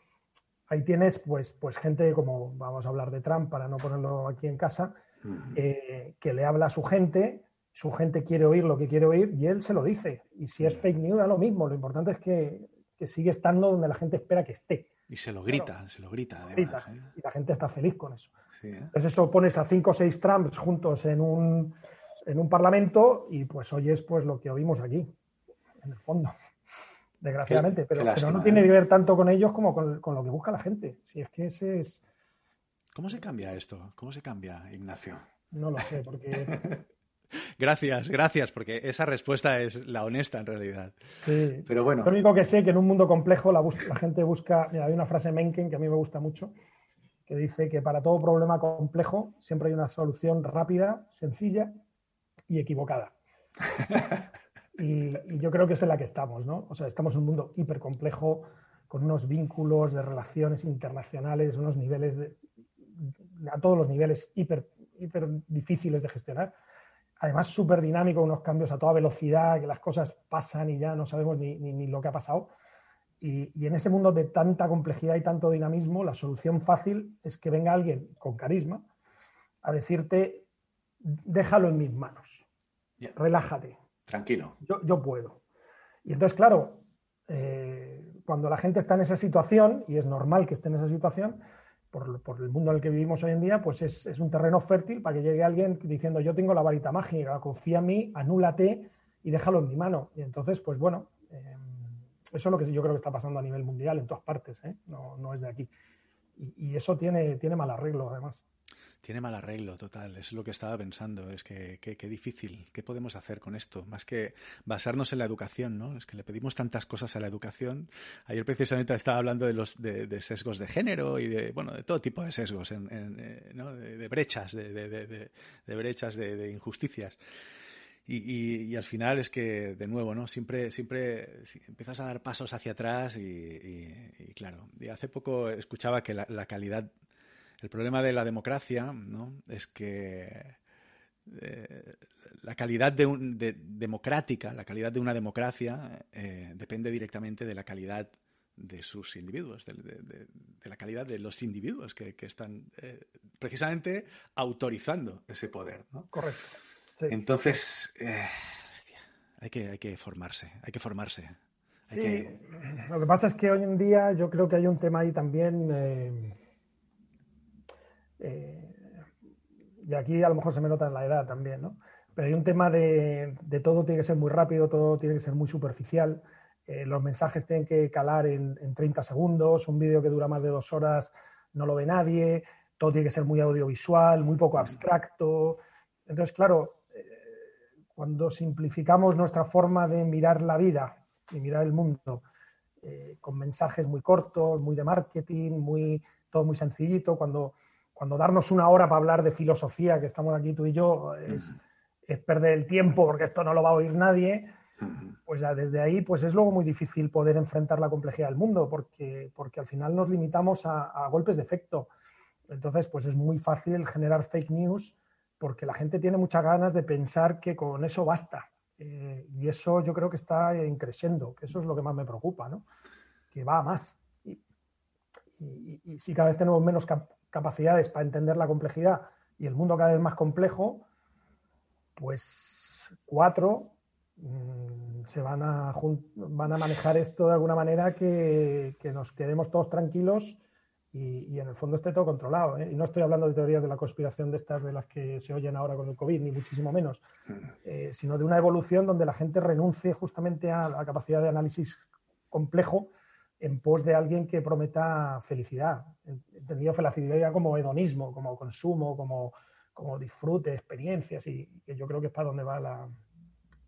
ahí tienes, pues, pues gente como, vamos a hablar de Trump para no ponerlo aquí en casa, eh, que le habla a su gente, su gente quiere oír lo que quiere oír y él se lo dice. Y si es fake news, da lo mismo. Lo importante es que, que sigue estando donde la gente espera que esté. Y se lo grita, se lo grita. Además, ¿eh? Y la gente está feliz con eso. Entonces eso pones a cinco o seis Trumps juntos en un, en un parlamento y pues oyes pues lo que oímos aquí, en el fondo, desgraciadamente. pero, no tiene ¿eh? que ver tanto con ellos como con, lo que busca la gente. Si es que ese es... ¿Cómo se cambia esto? ¿Cómo se cambia, Ignacio? No lo sé, porque... gracias, gracias, porque esa respuesta es la honesta en realidad. Sí. Pero bueno. Lo único que sé que en un mundo complejo la, la gente busca. Mira, hay una frase Mencken que a mí me gusta mucho, que dice que para todo problema complejo siempre hay una solución rápida, sencilla y equivocada. y, yo creo que es en la que estamos, ¿no? O sea, estamos en un mundo hipercomplejo, con unos vínculos de relaciones internacionales, unos niveles de, a todos los niveles hiper, hiper difíciles de gestionar. Además, súper dinámico, unos cambios a toda velocidad, que las cosas pasan y ya no sabemos ni, ni lo que ha pasado. Y, en ese mundo de tanta complejidad y tanto dinamismo, la solución fácil es que venga alguien con carisma a decirte, déjalo en mis manos, relájate. Tranquilo. Yo, puedo. Y entonces, claro, eh, cuando la gente está en esa situación, y es normal que esté en esa situación, por, el mundo en el que vivimos hoy en día, pues es, un terreno fértil para que llegue alguien diciendo, yo tengo la varita mágica, confía en mí, anúlate y déjalo en mi mano. Y entonces, pues bueno, eh, eso es lo que yo creo que está pasando a nivel mundial en todas partes, ¿eh? no, es de aquí. Y, eso tiene, tiene mal arreglo, además. Tiene mal arreglo, total. Es lo que estaba pensando. Es que qué difícil. ¿Qué podemos hacer con esto? Más que basarnos en la educación, ¿no? Es que le pedimos tantas cosas a la educación. Ayer precisamente estaba hablando de los sesgos de género y de bueno de todo tipo de sesgos, en, eh, de, brechas, de, brechas, de, injusticias. Y, al final es que, de nuevo, ¿no? Siempre, siempre empiezas a dar pasos hacia atrás y, claro, y hace poco escuchaba que la, calidad, el problema de la democracia, ¿no? Es que eh, la calidad de, un, democrática, la calidad de una democracia eh, depende directamente de la calidad de sus individuos, de, la calidad de los individuos que, están eh, precisamente autorizando ese poder, ¿no? Correcto. Entonces, eh, hay, que, hay que formarse, hay que formarse. Sí, lo que pasa es que hoy en día yo creo que hay un tema ahí también. Eh, eh, y aquí a lo mejor se me nota en la edad también, ¿no? Pero hay un tema de, todo tiene que ser muy rápido, todo tiene que ser muy superficial. Eh, los mensajes tienen que calar en, 30 segundos, un vídeo que dura más de dos horas no lo ve nadie, todo tiene que ser muy audiovisual, muy poco abstracto. Entonces, claro, cuando simplificamos nuestra forma de mirar la vida y mirar el mundo eh, con mensajes muy cortos, muy de marketing, muy, todo muy sencillito. Cuando, cuando darnos una hora para hablar de filosofía, que estamos aquí tú y yo, es, perder el tiempo porque esto no lo va a oír nadie, pues ya desde ahí pues es luego muy difícil poder enfrentar la complejidad del mundo porque, porque al final nos limitamos a, a golpes de efecto. Entonces, pues es muy fácil generar fake news porque la gente tiene muchas ganas de pensar que con eso basta. Eh, y eso yo creo que está creciendo, que eso es lo que más me preocupa, ¿no? que va a más. Y, si cada vez tenemos menos capacidades para entender la complejidad y el mundo cada vez más complejo, pues cuatro mm, se van a, van a manejar esto de alguna manera que, que nos quedemos todos tranquilos y, en el fondo esté todo controlado. ¿eh? Y no estoy hablando de teorías de la conspiración de estas de las que se oyen ahora con el COVID, ni muchísimo menos, eh, sino de una evolución donde la gente renuncie justamente a la capacidad de análisis complejo en pos de alguien que prometa felicidad. Entendido felicidad como hedonismo, como consumo, como, como disfrute, experiencias, y que yo creo que es para donde va la,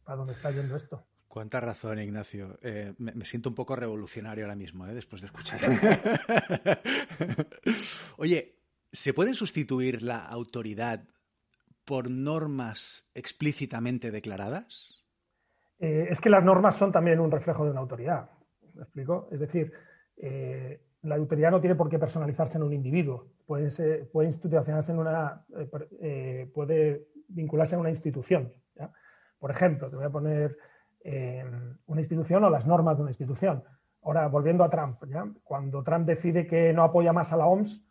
para donde está yendo esto. Cuánta razón, Ignacio. Eh, me, siento un poco revolucionario ahora mismo, eh, después de escuchar. Oye, ¿se puede sustituir la autoridad por normas explícitamente declaradas? Eh, es que las normas son también un reflejo de una autoridad. ¿Me explico? Es decir, la autoridad no tiene por qué personalizarse en un individuo. Puede, puede institucionarse en una. puede vincularse a una institución. Por ejemplo, te voy a poner una institución o las normas de una institución. Ahora, volviendo a Trump, cuando Trump decide que no apoya más a la OMS,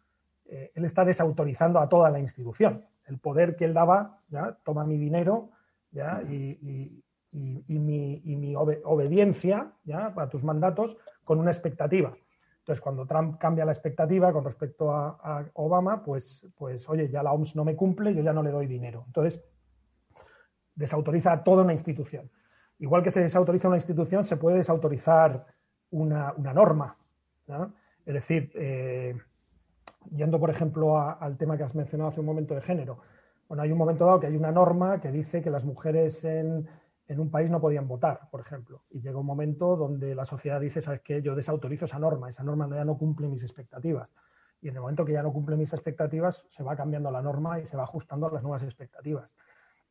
eh, él está desautorizando a toda la institución. El poder que él daba, ¿ya? toma mi dinero Y, mi, obediencia ¿ya? a tus mandatos con una expectativa. Entonces, cuando Trump cambia la expectativa con respecto a, Obama, pues, pues, oye, ya la OMS no me cumple, yo ya no le doy dinero. Entonces, desautoriza a toda una institución. Igual que se desautoriza una institución, se puede desautorizar una, norma. Es decir, eh, yendo, por ejemplo, al tema que has mencionado hace un momento de género. Bueno, hay un momento dado que hay una norma que dice que las mujeres en, un país no podían votar, por ejemplo. Y llega un momento donde la sociedad dice, ¿sabes qué? Yo desautorizo esa norma, esa norma ya no cumple mis expectativas. Y en el momento que ya no cumple mis expectativas, se va cambiando la norma y se va ajustando a las nuevas expectativas.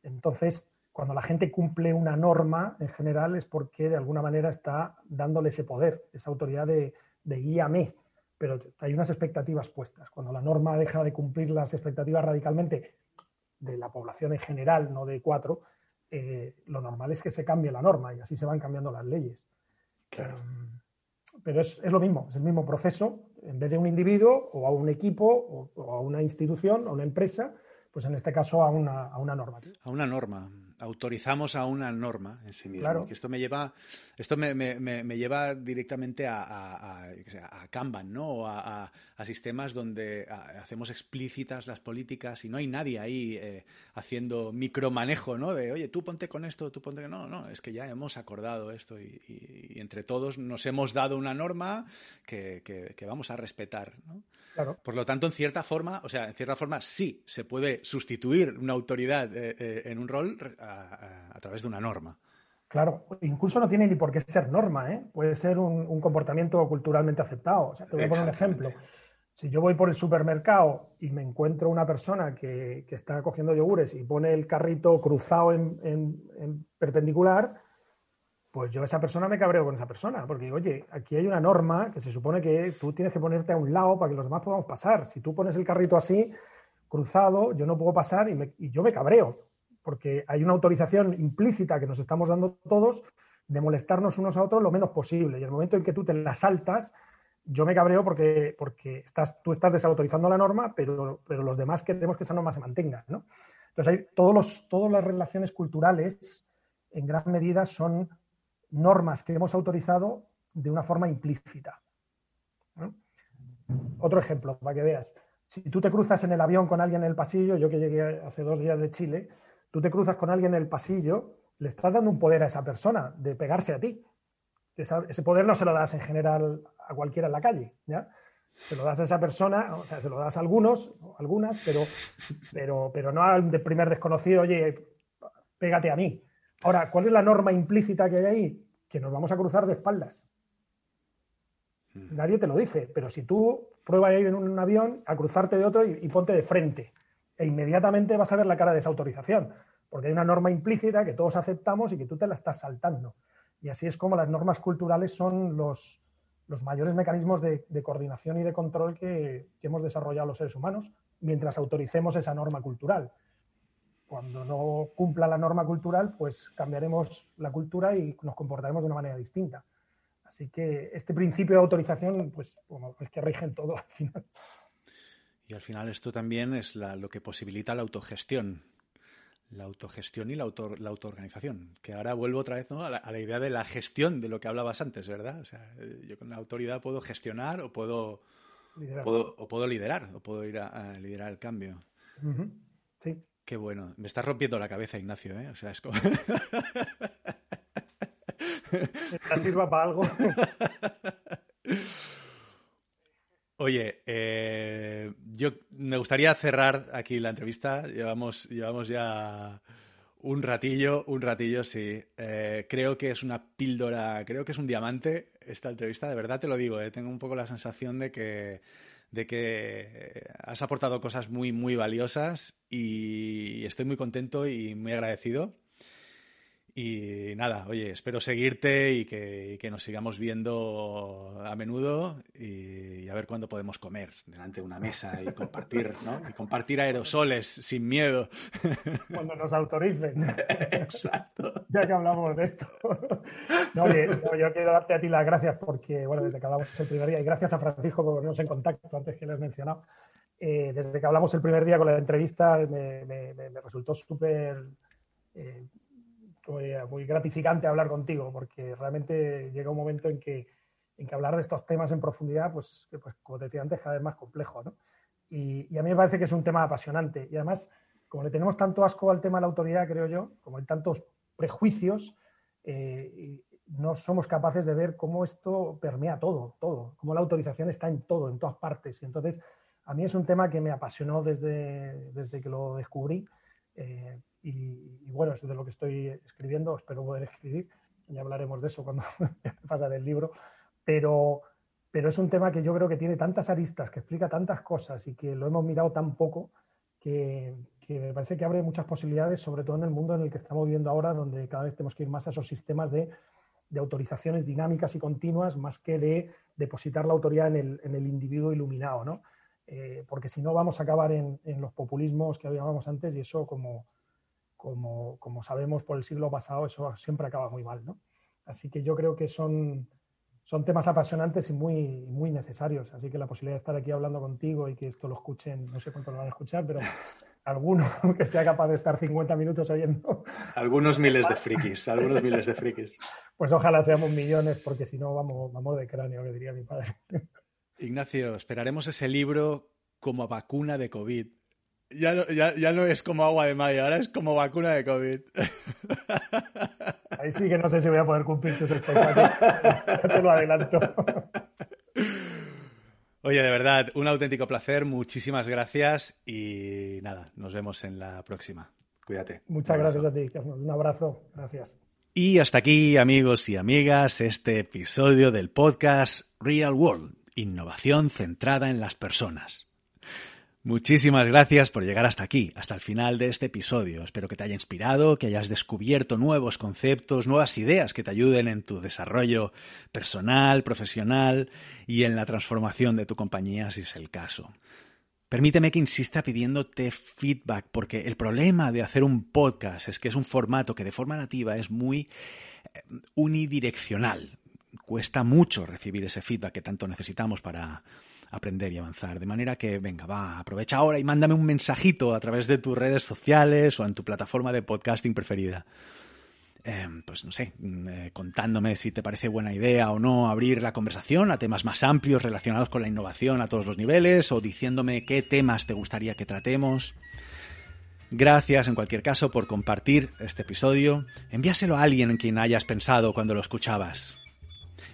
Entonces, cuando la gente cumple una norma, en general, es porque de alguna manera está dándole ese poder, esa autoridad de, de guíame. Pero hay unas expectativas puestas. Cuando la norma deja de cumplir las expectativas radicalmente de la población en general, no de cuatro, eh, lo normal es que se cambie la norma y así se van cambiando las leyes. Claro. pero es, lo mismo, es el mismo proceso. En vez de un individuo o a un equipo o, o a una institución o una empresa, pues en este caso a una, a una norma. A una norma autorizamos a una norma en sí mismo. esto me lleva, esto me, lleva directamente a, a, Kanban, ¿no? O a, sistemas donde hacemos explícitas las políticas y no hay nadie ahí eh, haciendo micromanejo, ¿no? De, oye, tú ponte con esto, tú ponte... No, no, es que ya hemos acordado esto y, entre todos nos hemos dado una norma que, que, vamos a respetar, ¿no? Por lo tanto, en cierta forma, o sea, en cierta forma sí se puede sustituir una autoridad eh, eh, en un rol a, través de una norma. Claro, incluso no tiene ni por qué ser norma, ¿eh? puede ser un, comportamiento culturalmente aceptado. O sea, te voy a poner un ejemplo. Si yo voy por el supermercado y me encuentro una persona que, está cogiendo yogures y pone el carrito cruzado en, perpendicular, pues yo esa persona me cabreo con esa persona, porque oye, aquí hay una norma que se supone que tú tienes que ponerte a un lado para que los demás podamos pasar. Si tú pones el carrito así, cruzado, yo no puedo pasar y, y yo me cabreo porque hay una autorización implícita que nos estamos dando todos de molestarnos unos a otros lo menos posible. Y el momento en que tú te la saltas, yo me cabreo porque, porque estás, tú estás desautorizando la norma, pero, pero los demás queremos que esa norma se mantenga. ¿no? Entonces, hay todos los, todas las relaciones culturales, en gran medida, son normas que hemos autorizado de una forma implícita. Otro ejemplo, para que veas. Si tú te cruzas en el avión con alguien en el pasillo, yo que llegué hace dos días de Chile, tú te cruzas con alguien en el pasillo, le estás dando un poder a esa persona de pegarse a ti. ese poder no se lo das en general a cualquiera en la calle, ¿ya? Se lo das a esa persona, o sea, se lo das a algunos, algunas, pero, pero, pero no al primer desconocido, oye, pégate a mí. Ahora, ¿cuál es la norma implícita que hay ahí? Que nos vamos a cruzar de espaldas. Hmm. Nadie te lo dice, pero si tú pruebas a ir en un avión a cruzarte de otro y, ponte de frente, e inmediatamente vas a ver la cara de esa autorización, porque hay una norma implícita que todos aceptamos y que tú te la estás saltando. Y así es como las normas culturales son los, los mayores mecanismos de, coordinación y de control que, hemos desarrollado los seres humanos mientras autoricemos esa norma cultural. Cuando no cumpla la norma cultural, pues cambiaremos la cultura y nos comportaremos de una manera distinta. Así que este principio de autorización, pues es que rige en todo al final. Y al final esto también es lo que posibilita la autogestión, la autogestión y la, auto, la autoorganización. Que ahora vuelvo otra vez a, la, idea de la gestión de lo que hablabas antes, ¿verdad? O sea, yo con la autoridad puedo gestionar o puedo liderar, o puedo liderar, o puedo ir a, liderar el cambio. Sí. Qué bueno. Me estás rompiendo la cabeza, Ignacio, ¿eh? O sea, es como... sirva para algo. Oye, eh, yo me gustaría cerrar aquí la entrevista. Llevamos, llevamos ya un ratillo, un ratillo, sí. Eh, creo que es una píldora, creo que es un diamante esta entrevista. De verdad te lo digo. Eh. Tengo un poco la sensación de que, de que has aportado cosas muy, muy valiosas y estoy muy contento y muy agradecido. Y nada, oye, espero seguirte y que, nos sigamos viendo a menudo y, a ver cuándo podemos comer delante de una mesa y compartir, ¿no? Y compartir aerosoles sin miedo. Cuando nos autoricen. Exacto. ya que hablamos de esto. No, oye, yo quiero darte a ti las gracias porque, bueno, desde que hablamos el primer día, y gracias a Francisco por ponernos en contacto antes que lo has mencionado, eh, desde que hablamos el primer día con la entrevista me, resultó súper... Eh, muy, gratificante hablar contigo, porque realmente llega un momento en que, en que hablar de estos temas en profundidad, pues, pues como te decía antes, cada vez más complejo. ¿no? Y, a mí me parece que es un tema apasionante. Y además, como le tenemos tanto asco al tema de la autoridad, creo yo, como hay tantos prejuicios, eh, no somos capaces de ver cómo esto permea todo, todo, cómo la autorización está en todo, en todas partes. Y entonces, a mí es un tema que me apasionó desde, desde que lo descubrí. Eh, y, bueno, es de lo que estoy escribiendo, espero poder escribir, ya hablaremos de eso cuando pasaré el libro, pero, pero es un tema que yo creo que tiene tantas aristas, que explica tantas cosas y que lo hemos mirado tan poco, que, me parece que abre muchas posibilidades, sobre todo en el mundo en el que estamos viviendo ahora, donde cada vez tenemos que ir más a esos sistemas de, autorizaciones dinámicas y continuas, más que de depositar la autoridad en el, en el individuo iluminado, ¿no? Eh, porque si no vamos a acabar en, en los populismos que hablábamos antes y eso como, como, como, sabemos por el siglo pasado, eso siempre acaba muy mal, ¿no? Así que yo creo que son, son temas apasionantes y muy, muy necesarios. Así que la posibilidad de estar aquí hablando contigo y que esto lo escuchen, no sé cuánto lo van a escuchar, pero alguno que sea capaz de estar 50 minutos oyendo. Algunos miles de frikis, algunos miles de frikis. Pues ojalá seamos millones, porque si no vamos, vamos de cráneo, que diría mi padre. Ignacio, esperaremos ese libro como vacuna de COVID ya no, ya, ya no es como agua de mayo, ahora es como vacuna de COVID. Ahí sí que no sé si voy a poder cumplir tus expectativas. te lo adelanto. Oye, de verdad, un auténtico placer. Muchísimas gracias y nada, nos vemos en la próxima. Cuídate. Muchas gracias a ti, Un abrazo. Gracias. Y hasta aquí, amigos y amigas, este episodio del podcast Real World, innovación centrada en las personas. Muchísimas gracias por llegar hasta aquí, hasta el final de este episodio. Espero que te haya inspirado, que hayas descubierto nuevos conceptos, nuevas ideas que te ayuden en tu desarrollo personal, profesional y en la transformación de tu compañía, si es el caso. Permíteme que insista pidiéndote feedback, porque el problema de hacer un podcast es que es un formato que de forma nativa es muy eh, unidireccional. Cuesta mucho recibir ese feedback que tanto necesitamos para aprender y avanzar. De manera que, venga, va, aprovecha ahora y mándame un mensajito a través de tus redes sociales o en tu plataforma de podcasting preferida. Em, pues no sé, mm, eh, contándome si te parece buena idea o no abrir la conversación a temas más amplios relacionados con la innovación a todos los niveles o diciéndome qué temas te gustaría que tratemos. Gracias en cualquier caso por compartir este episodio. Envíaselo a alguien en quien hayas pensado cuando lo escuchabas.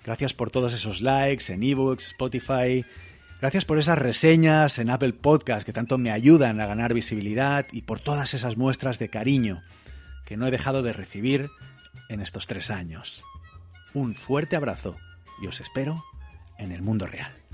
Gracias por todos esos likes en ebooks, Spotify. Gracias por esas reseñas en Apple Podcast que tanto me ayudan a ganar visibilidad y por todas esas muestras de cariño que no he dejado de recibir en estos tres años. Un fuerte abrazo y os espero en el mundo real.